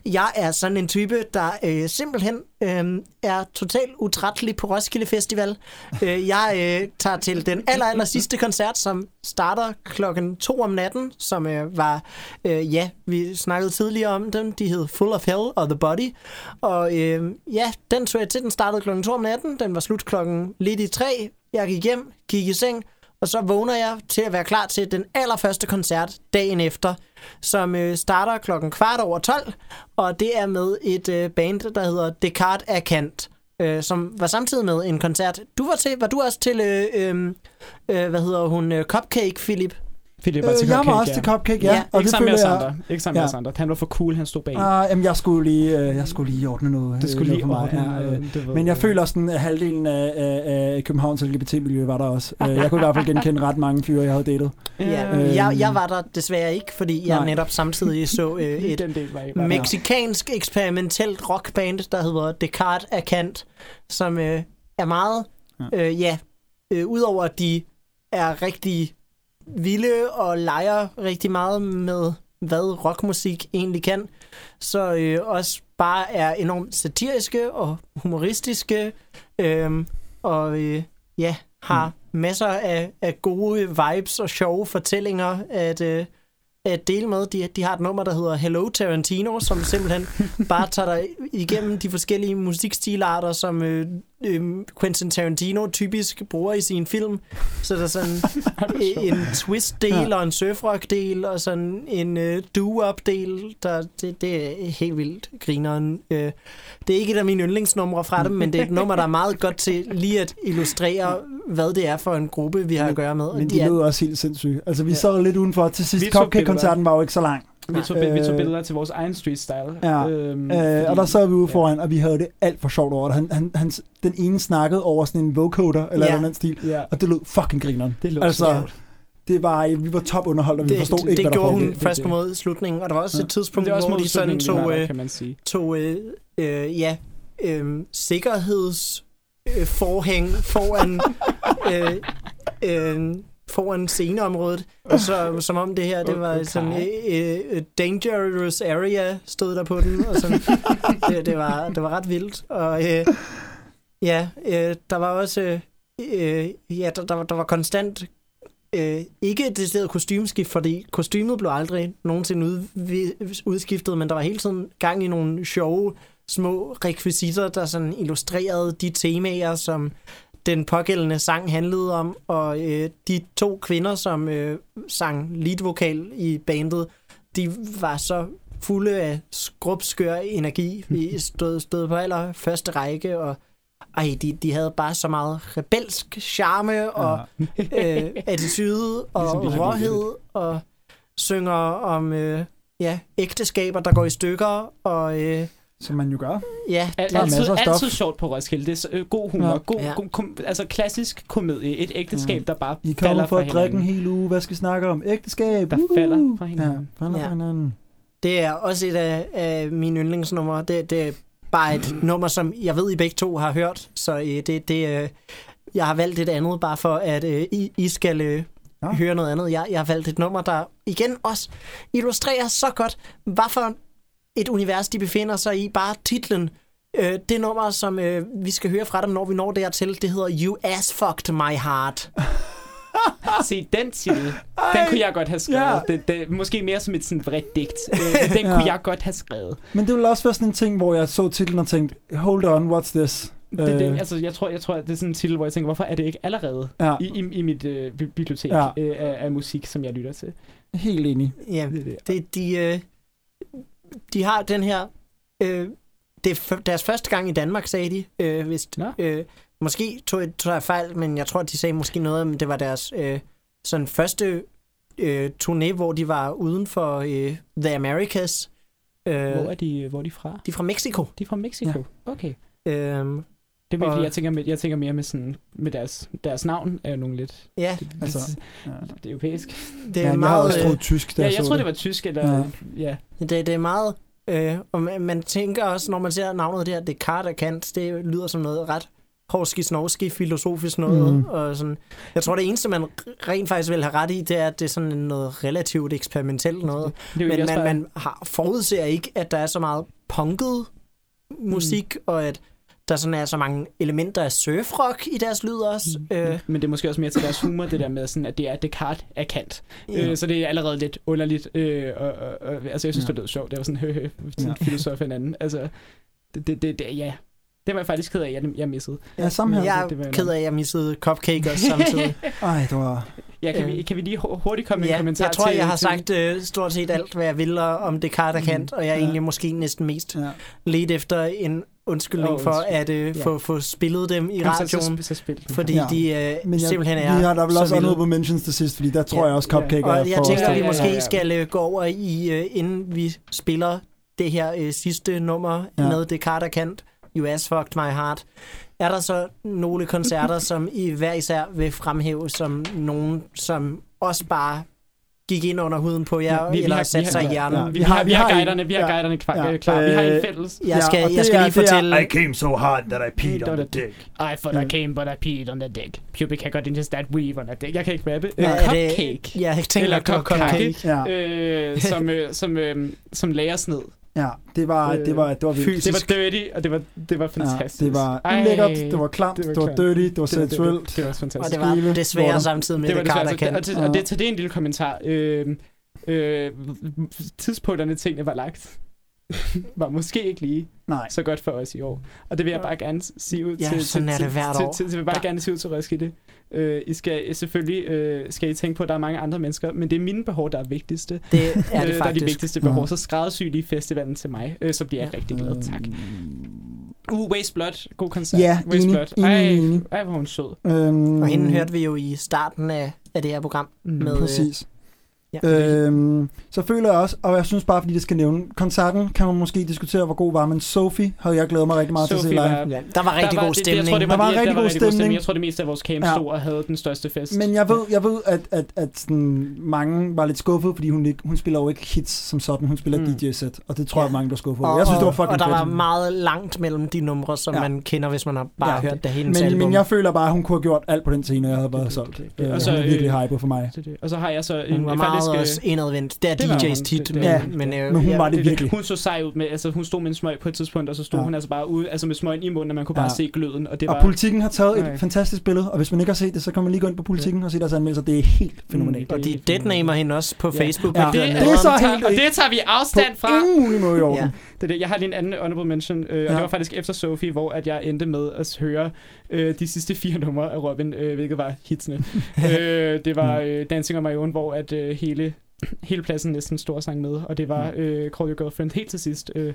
Jeg er sådan en type, der øh, simpelthen øh, er totalt utrættelig på Roskilde Festival. øh, jeg øh, tager til den aller, aller sidste koncert, som starter klokken to om natten, som øh, var, øh, ja, vi snakkede tidligere om den, de hed Full of Hell og The Body, og øh, ja, den tog jeg til, den startede klokken to om natten, den var slut klokken lidt i tre, jeg gik hjem, gik i seng, og så vågner jeg til at være klar til den allerførste koncert dagen efter, som øh, starter klokken kvart over 12, og det er med et øh, band, der hedder Descartes Akant, øh, som var samtidig med en koncert. Du var til, var du også til, øh, øh, øh, hvad hedder hun, øh, Cupcake, Philip? Philip var til Øh, jeg var Cupcake, også til Cupcake, ja. Ja, og ikke sammen med jeg... andre. Ikke sammen med Ja. os andre. Han var for cool, han stod bag. Ah, jamen, jeg skulle lige, øh, jeg skulle lige ordne noget. det øh, skulle lige for mig. Ja, øh. Men jeg føler også, at halvdelen af, af, af Københavns LGBT-miljø var der også. Øh, Jeg kunne i hvert fald genkende ret mange fyre, jeg havde datet. Ja, Øhm. jeg, jeg var der desværre ikke, fordi jeg Nej. netop samtidig så øh, et del var var- meksikansk eksperimentelt rockband, der hedder Descartes af Kant, som øh, er meget, øh, ja, øh, udover at de er rigtig vilde og leger rigtig meget med, hvad rockmusik egentlig kan, så øh, også bare er enormt satiriske og humoristiske, øh, og øh, ja, har masser af, af gode vibes og sjove fortællinger at, øh, at dele med. De, de har et nummer, der hedder Hello Tarantino, som simpelthen bare tager dig igennem de forskellige musikstilarter, som øh, øh, Quentin Tarantino typisk bruger i sin film. Så der er sådan en twist-del og en surfrock-del og sådan en øh, doo-wop-del. Der, det, det er helt vildt grineren. Øh, det er ikke et af mine yndlingsnumre fra dem, men det er et nummer, der er meget godt til lige at illustrere, hvad det er for en gruppe, vi har at gøre med. Men de de er, lød også helt sindssyge. Altså, vi sad lidt udenfor. Til sidst, Cupcake-koncerten var jo ikke så lang. Vi tog, vi tog Øh, billeder til vores egen street style. Ja, øhm, Øh, og der sad vi ude foran, og vi havde det alt for sjovt over det. Han, han, han, den ene snakkede over sådan en vocoder, eller Ja. ja. den stil, Ja, og det lød fucking grineren. det lå Altså, sjovt. det var, vi var top underholdt, og vi det, forstod det, ikke, det hvad der gjorde hun foregik. det- først det- mod slutningen, og der var også Ja. et tidspunkt, også hvor de sådan tog, der, øh, kan man sige. tog øh, øh, ja, øh, sikkerheds øh, forhæng foran øh, øh, foran sceneområdet, og så som om det her, det var Okay. sådan øh, dangerous area, stod der på den, og sådan, det, det, var, det var ret vildt, og øh, ja, øh, der var også, øh, ja, der, der, var, der var konstant øh, ikke et decideret kostymeskift, fordi kostymet blev aldrig nogensinde udvi- udskiftet, men der var hele tiden gang i nogle sjove små rekvisitter, der sådan illustrerede de temaer, som den pågældende sang handlede om, og øh, de to kvinder, som øh, sang leadvokal i bandet, de var så fulde af skrubskør energi. Vi stod, stod på aller første række, og ej, de, de havde bare så meget rebelsk charme og øh, attitude og Ligesom råhed og synger om øh, ja, ægteskaber, der går i stykker og øh, Som man jo gør. ja, Al- er altid, masser af stof. altid sjovt på Roskilde. Det er så- øh, god humor. Ja. God, Ja. god, kom, altså klassisk komedie. Et ægteskab, der bare I falder kommer for fra at drikke en hel uge. Hvad skal vi snakke om? Ægteskab. Der Uhu. falder fra Ja, hinanden. falder Ja. fra hinanden. Det er også et af, af mine yndlingsnumre. Det, det er bare et nummer, som jeg ved, I begge to har hørt. Så øh, det, det, øh, jeg har valgt et andet, bare for at øh, I, I skal øh, Ja. høre noget andet. Jeg, jeg har valgt et nummer, der igen også illustrerer så godt, hvad for et univers de befinder sig i. Bare titlen. Øh, det nummer, som øh, vi skal høre fra dem, når vi når dertil, det hedder You Ass Fucked My Heart. Se, den titel, den kunne jeg godt have skrevet. Ja. Det, det, måske mere som et sådan bredt digt. Øh, den kunne Ja. jeg godt have skrevet. Men det ville også være sådan en ting, hvor jeg så titlen og tænkte, hold on, what's this? Det, det, Øh, altså, jeg tror, jeg tror, det er sådan en titel, hvor jeg tænker, hvorfor er det ikke allerede ja, i, i, i mit øh, bi- bibliotek Ja. ja. øh, af, af musik, som jeg lytter til? helt enig. Ja, Det, er det. det, de, øh, de har den her... Øh, det er deres første gang i Danmark, sagde de. Øh, vist. Nå. Øh, måske tog tog jeg fejl, men jeg tror, de sagde måske noget om, det var deres øh, sådan første øh, turné, hvor de var uden for øh, The Americas. Øh, Hvor er de, hvor er de fra? de er fra Mexico. De er fra Mexico. Ja. Okay. Øh, Det er fordi jeg tænker, med, jeg tænker mere med, sådan, med deres, deres navn er jo nogle lidt ja, det, Altså, ja. det er europæisk. det er ja, jeg har meget... også øh, troet tysk, da Ja, jeg tror, det var tysk, eller... Ja. Ja. Det, det er meget... Øh, og man, man tænker også, når man ser navnet der, det er Carter Kant, det lyder som noget ret horski snovski filosofisk noget. Mm. Og sådan. Jeg tror, det eneste, man rent faktisk vil have ret i, det er, at det er sådan noget relativt eksperimentelt noget. Men man, man har, forudser ikke, at der er så meget punket musik, mm. og at der sådan er så mange elementer af surfrock i deres lyd også. Mm. Øh, Men det er måske også mere til deres humor, det der med, sådan, at det er Descartes af Kant. ja. Øh, så det er allerede lidt underligt. Øh, og, og, og, altså, jeg synes, Ja. det lød sjovt. Det var sådan, hø, hø, sådan Ja. filosof en anden. Altså, det, det, det, det, ja. Det var jeg faktisk ked af, jeg, jeg missede. Ja, samme her. jeg det var er ked af, at jeg missede Cupcake også samtidig. Ej, det var... Ja, kan, Øh. vi, kan vi lige hu- hurtigt komme med en ja, kommentar jeg tror, til... jeg har til, sagt øh, stort set alt, hvad jeg vil om Descartes og Kant, og jeg er Ja. egentlig måske næsten mest Ja. let efter en undskyldning Åh, for at øh, Ja. få, få spillet dem i Jamen, radioen, Så, så, så spil den. fordi Ja. de øh, Men jeg, simpelthen vi er har der vel så også vilde. honorable mentions til sidst, fordi der tror Ja. jeg også, Cupcake Og er jeg for... tænker, at vi Ja, ja, måske ja, ja. skal øh, gå over i, øh, inden vi spiller det her øh, sidste nummer Ja. ja. med Descartes Kant, You Ass Fucked My Heart. Er der så nogle koncerter, som I hver især vil fremhæve som nogen, som også bare gik ind under huden på jer, Ja, ja, vi- vi eller har- satte vi sig i hjernen? ja. Ja. Vi, Vi har, vi har guiderne, vi har ja. guiderne klar, Ja. klar. Vi har en Øh, fælles. Jeg skal, og jeg det skal er- lige det er- fortælle... came so hard that I peed on the dick. I thought I came, but I peed on the dick. Pubic hair got into that weave on that dick. Jeg kan ikke rappe. Ja, Ja, det- cupcake. Ja, jeg tænker, Eller det cupcake. cupcake. Ja, Øh, som, øh, som, øh, som lagersned. Ja det, var, Øh, det, var, det var vildt. fysisk. Det var dirty, og det var, det var Ja, fantastisk. det var Ej, ulækkert, det var klamt, det det var var, klamt. dirty, det var det, det, det, det var også Og fantastisk. det var desværre samtidig med det var det, og, Kant. det, og, det, og det, det er en lille kommentar. Øh, øh, tidspunkterne tingene var lagt, var måske ikke lige Nej, så godt for os i år. Og det vil jeg bare gerne sige ud Ja, til, sådan til, er det hvert til, år. til, til, til, vil bare Der- gerne sige ud til Roskilde. Øh, I skal selvfølgelig øh, skal I tænke på, at der er mange andre mennesker, men det er mine behov, der er vigtigste. Det er det øh, der er de faktisk. vigtigste behov. Ja. Så skræddersy lige festivalen til mig, øh, så bliver jeg Ja. rigtig glad. Tak. Uh, Waste Blood. God koncert. Ja, Waste enig, Blood. enig, Ej, enig. ej, hvor hun sød. Øhm, Og hende hørte vi jo i starten af, af det her program. Mm. Med, øh, Præcis. Ja. Øhm, så føler jeg også, og jeg synes bare, fordi det skal nævne, koncerten kan man måske diskutere, hvor god var, men Sophie havde jeg glædet mig rigtig meget til at se Sophie live. var- Ja, der var rigtig der var, god stemning. Det, jeg tror, det var, Der var rigtig der god rigtig stemning. Jeg tror, det meste af vores camp Ja. stod og havde den største fest. Men jeg ved, jeg ved at, at, at sådan, mange var lidt skuffet, fordi hun, ikke, hun spiller jo ikke hits som sådan, hun spiller Mm. DJ-sæt, og det tror Ja. jeg, mange der skuffet over. Jeg synes, det var fucking Og der fedt. var meget langt mellem de numre, som Ja. man kender, hvis man har bare Ja. hørt det hele men, men jeg føler bare, at hun kunne have gjort alt på den scene, og jeg havde bare Det- solgt. det- hun er virkelig øh, hype for mig. Og så har jeg så en var faktisk... meget også indadvendt. Det er det DJ's hun. tit, Det- men, ja. men, øh, Men hun ja, var det det- virkelig. Hun så sej ud med, altså hun stod med en smøg på et tidspunkt, og så stod Ja. hun altså bare ude, altså med smøgen i munden, og man kunne bare Ja. se gløden, og det Og var... politikken har taget Nej. et fantastisk billede, og hvis man ikke har set det, så kan man lige gå ind på politikken og se deres anmeldelser. Det er helt fænomenalt. Mm. Og de deadnamer hende også på Ja. Facebook. Ja. Det- det er så helt- og det tager vi afstand På fra. ingen mulig måde i orden. Det det. Jeg har lige en anden honorable mention, øh, og Ja. det var faktisk efter Sophie, hvor at jeg endte med at høre øh, de sidste fire numre af Robin, øh, hvilket var hitsene. øh, det var øh, Dancing on My Own, hvor at øh, hele hele pladsen næsten stor sang med, og det var øh, Call Your Girlfriend helt til sidst, øh,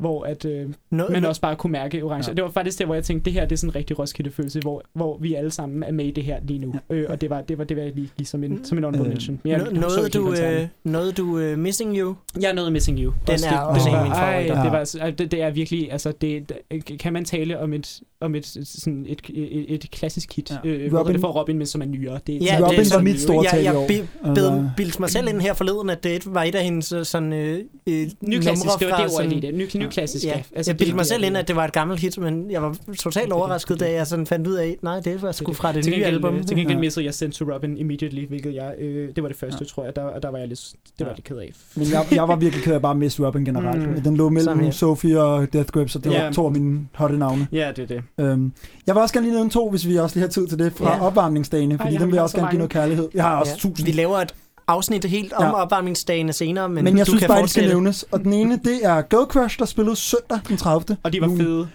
hvor at øh, Noget, man også bare kunne mærke orange. Ja. Ja. Det var faktisk der, hvor jeg tænkte, det her det er sådan en rigtig Roskilde-følelse, hvor, hvor vi alle sammen er med i det her lige nu. Ja. Øh, og det var, det var det, var jeg lige give som en, som en honorable Øh, mention. Men jeg, jeg så noget, du, øh, noget du uh, Missing You. Jeg er noget Missing You. Den Også er det, også det, en af var- mine ej, favoritter. Det, var, det, det er virkelig, altså, det, det, kan man tale om et, om et, sådan et, et, et klassisk hit, Ja. ja. øh, Robin, det for Robin, men som er nyere. Det, Ja, Robin det var mit store Jeg, i jeg år. bi- Altså, bed, bildte mig selv ind her forleden, at det var et af hendes øh, sådan, øh, øh, Nyklassisk, numre det var fra det ord, sådan- lige det. Ny, nyklassisk, Ja, ja. altså, jeg bildte mig selv ind, at det var et gammelt hit, men jeg var totalt overrasket, da jeg sådan fandt ud af, nej, det var sgu fra det til nye album. Til gengæld Ja. missede jeg Send to Robin immediately, hvilket jeg, øh, det var det første, Ja. tror jeg, der, og der var jeg lidt, det var Ja. jeg lidt ked af. Men jeg, jeg var virkelig ked af bare miste Robin generelt. Mm. Den lå Samme mellem her. Sophie og Death Grips, og det Ja. var to af mine hotte navne. Ja, det er det. Øhm, jeg vil også gerne lige nævne to, hvis vi også lige har tid til det, fra Ja. ja. opvarmningsdagene, fordi Ej, dem vil jeg også så gerne give noget kærlighed. Jeg har også Ja. tusind. Vi laver et afsnit helt om Ja. opvarmningsdagene senere, men, Men jeg du synes kan bare, de skal fortsætte. nævnes. Og den ene, det er Girl Crush, der spillede søndag den 30. Og de var juni. fede.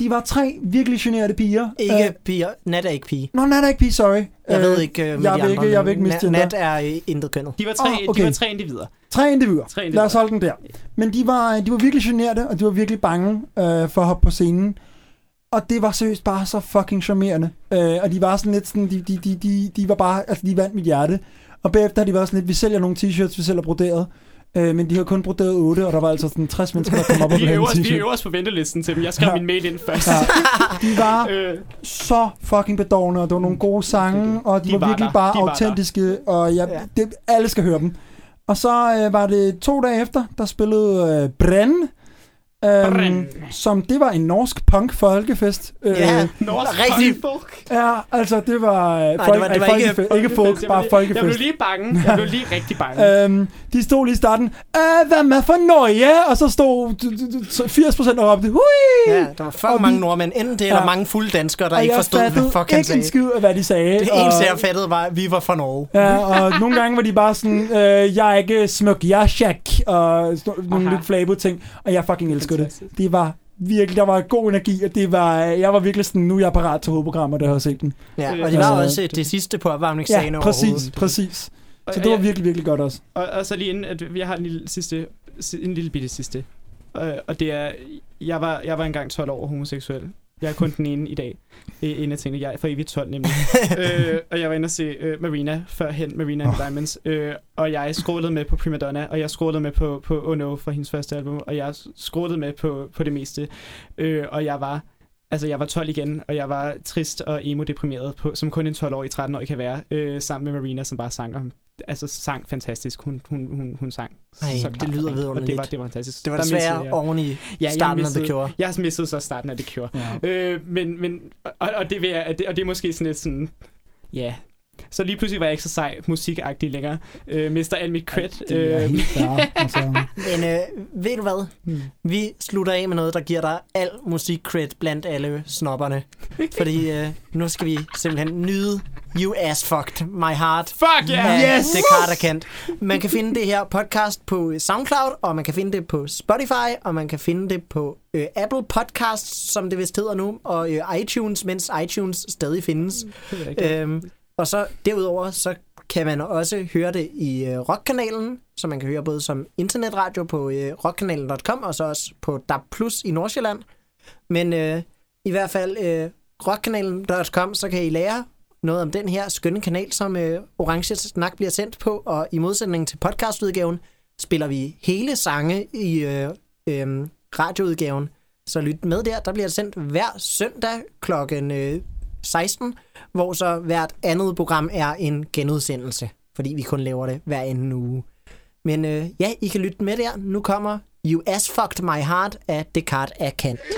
De var tre virkelig generede piger. Ikke Øh, piger. Nat er ikke pige. Nå, der er ikke pige, sorry. Jeg Øh, ved ikke uh, med jeg de vil ikke- andre, jeg vil ikke misgender. Nat er øh, intet kønnet. De var tre, Åh, okay. de var tre individer. Tre individer. Tre individer. Lad os holde den der. Men de var, de var virkelig generede, og de var virkelig bange øh, for at hoppe på scenen. Og det var seriøst bare så fucking charmerende. Øh, og de var sådan lidt sådan, de, de, de, de, de var bare, altså de vandt mit hjerte. Og bagefter har de været sådan lidt, vi sælger nogle t-shirts, vi sælger broderet. Øh, men de har kun broderet 8, og der var altså sådan 60 mennesker, der kom op og øver, en vi t-shirt. øver os på ventelisten til dem. Jeg skrev Ja. min mail ind først. Ja. De var Øh, så fucking bedårende, og det var nogle gode sange, og de, De var, var virkelig der. bare De autentiske, og jeg, Ja. det, alle skal høre dem. Og så øh, var det to dage efter, der spillede øh, Brenn, øhm, som det var en norsk punk folkefest. Øh, Ja, Norsk rigtig. folk. ja, altså det var, øh, Nej, det var- det var ikke folkefest, ikke folk, Jeg bare blev- Jeg blev folkefest. lige bange. Jeg blev lige rigtig bange. Øhm, de stod lige i starten, øh, hvad med for Norge? Og så stod d- d- d- 80% og råbte, hui! Ja, der var for Og mange vi- nordmænd. Enten det, eller Ja. mange fulde danskere, der og ikke forstod, hvad fuck han ikke en sagde. skid af, hvad de sagde. Det og- eneste, jeg fattede, var, at vi var fra Norge. Ja, og nogle gange var de bare sådan, øh, jeg er ikke smuk, jeg er Shaq, og nogle lidt flabo ting, og jeg fucking elskede det. Det var virkelig, der var god energi, og det var, jeg var virkelig sådan, nu er jeg parat til hovedprogrammer, der har set den. Ja, Øh, og det var øh, også det sidste på opvarmningsdagen Ja, præcis, præcis. Og- Så det var og- virkelig, virkelig godt også. Og, og så lige inden, at jeg har en lille, sidste, si- en lille bitte sidste Øh, og det er... Jeg var, jeg var engang 12 år homoseksuel. Jeg er kun den ene i dag. En af tingene. Jeg er for evigt 12 nemlig. øh, og jeg var inde og se øh, Marina førhen, Marina and the Diamonds. Øh, og jeg scrollede med på Primadonna, og jeg scrollede med på, på Oh No fra hendes første album, og jeg scrollede med på, på det meste. Øh, og jeg var... Altså, jeg var 12 igen, og jeg var trist og emo-deprimeret, på, som kun en 12-årig, 13-årig kan være, øh, sammen med Marina, som bare sang om altså sang fantastisk. Hun, hun, hun, hun sang. Ej, så det klart lyder og rent, Og det vidunderligt. var, det var fantastisk. Det var desværre missede jeg- oven i Ja, jeg starten af The missede- Cure. Jeg missede så starten af The Cure. Ja. Øh, men, men, og, og, det vil jeg, og det, og det er måske sådan lidt sådan, ja. Så lige pludselig var jeg ikke så sej musikagtig længere. Øh, mister al mit cred. Det er Øh, helt fair. Altså, Men øh, ved du hvad? hmm. Vi slutter af med noget, der giver dig al musik-cred blandt alle snobberne. Fordi øh, nu skal vi simpelthen nyde You Ass Fucked My Heart. Fuck yeah! Yes! Descartes Kant. Man kan finde det her podcast på SoundCloud, og man kan finde det på Spotify, og man kan finde det på øh, Apple Podcasts, som det vist hedder nu, og øh, iTunes, mens iTunes stadig findes. Det. Øhm, og så derudover, så kan man også høre det i øh, rockkanalen, som man kan høre både som internetradio på øh, rockkanalen.com, og så også på DAB Plus i Nordsjælland. Men øh, i hvert fald øh, rockkanalen.com, så kan I lære noget om den her skønne kanal, som øh, Orange Snak bliver sendt på, og i modsætning til podcastudgaven, spiller vi hele sange i øh, øh, radioudgaven. Så lyt med der, der bliver sendt hver søndag klokken øh, 16, hvor så hvert andet program er en genudsendelse, fordi vi kun laver det hver anden uge. Men øh, ja, I kan lytte med der. Nu kommer You As Fucked My Heart af Descartes Akant. Kant.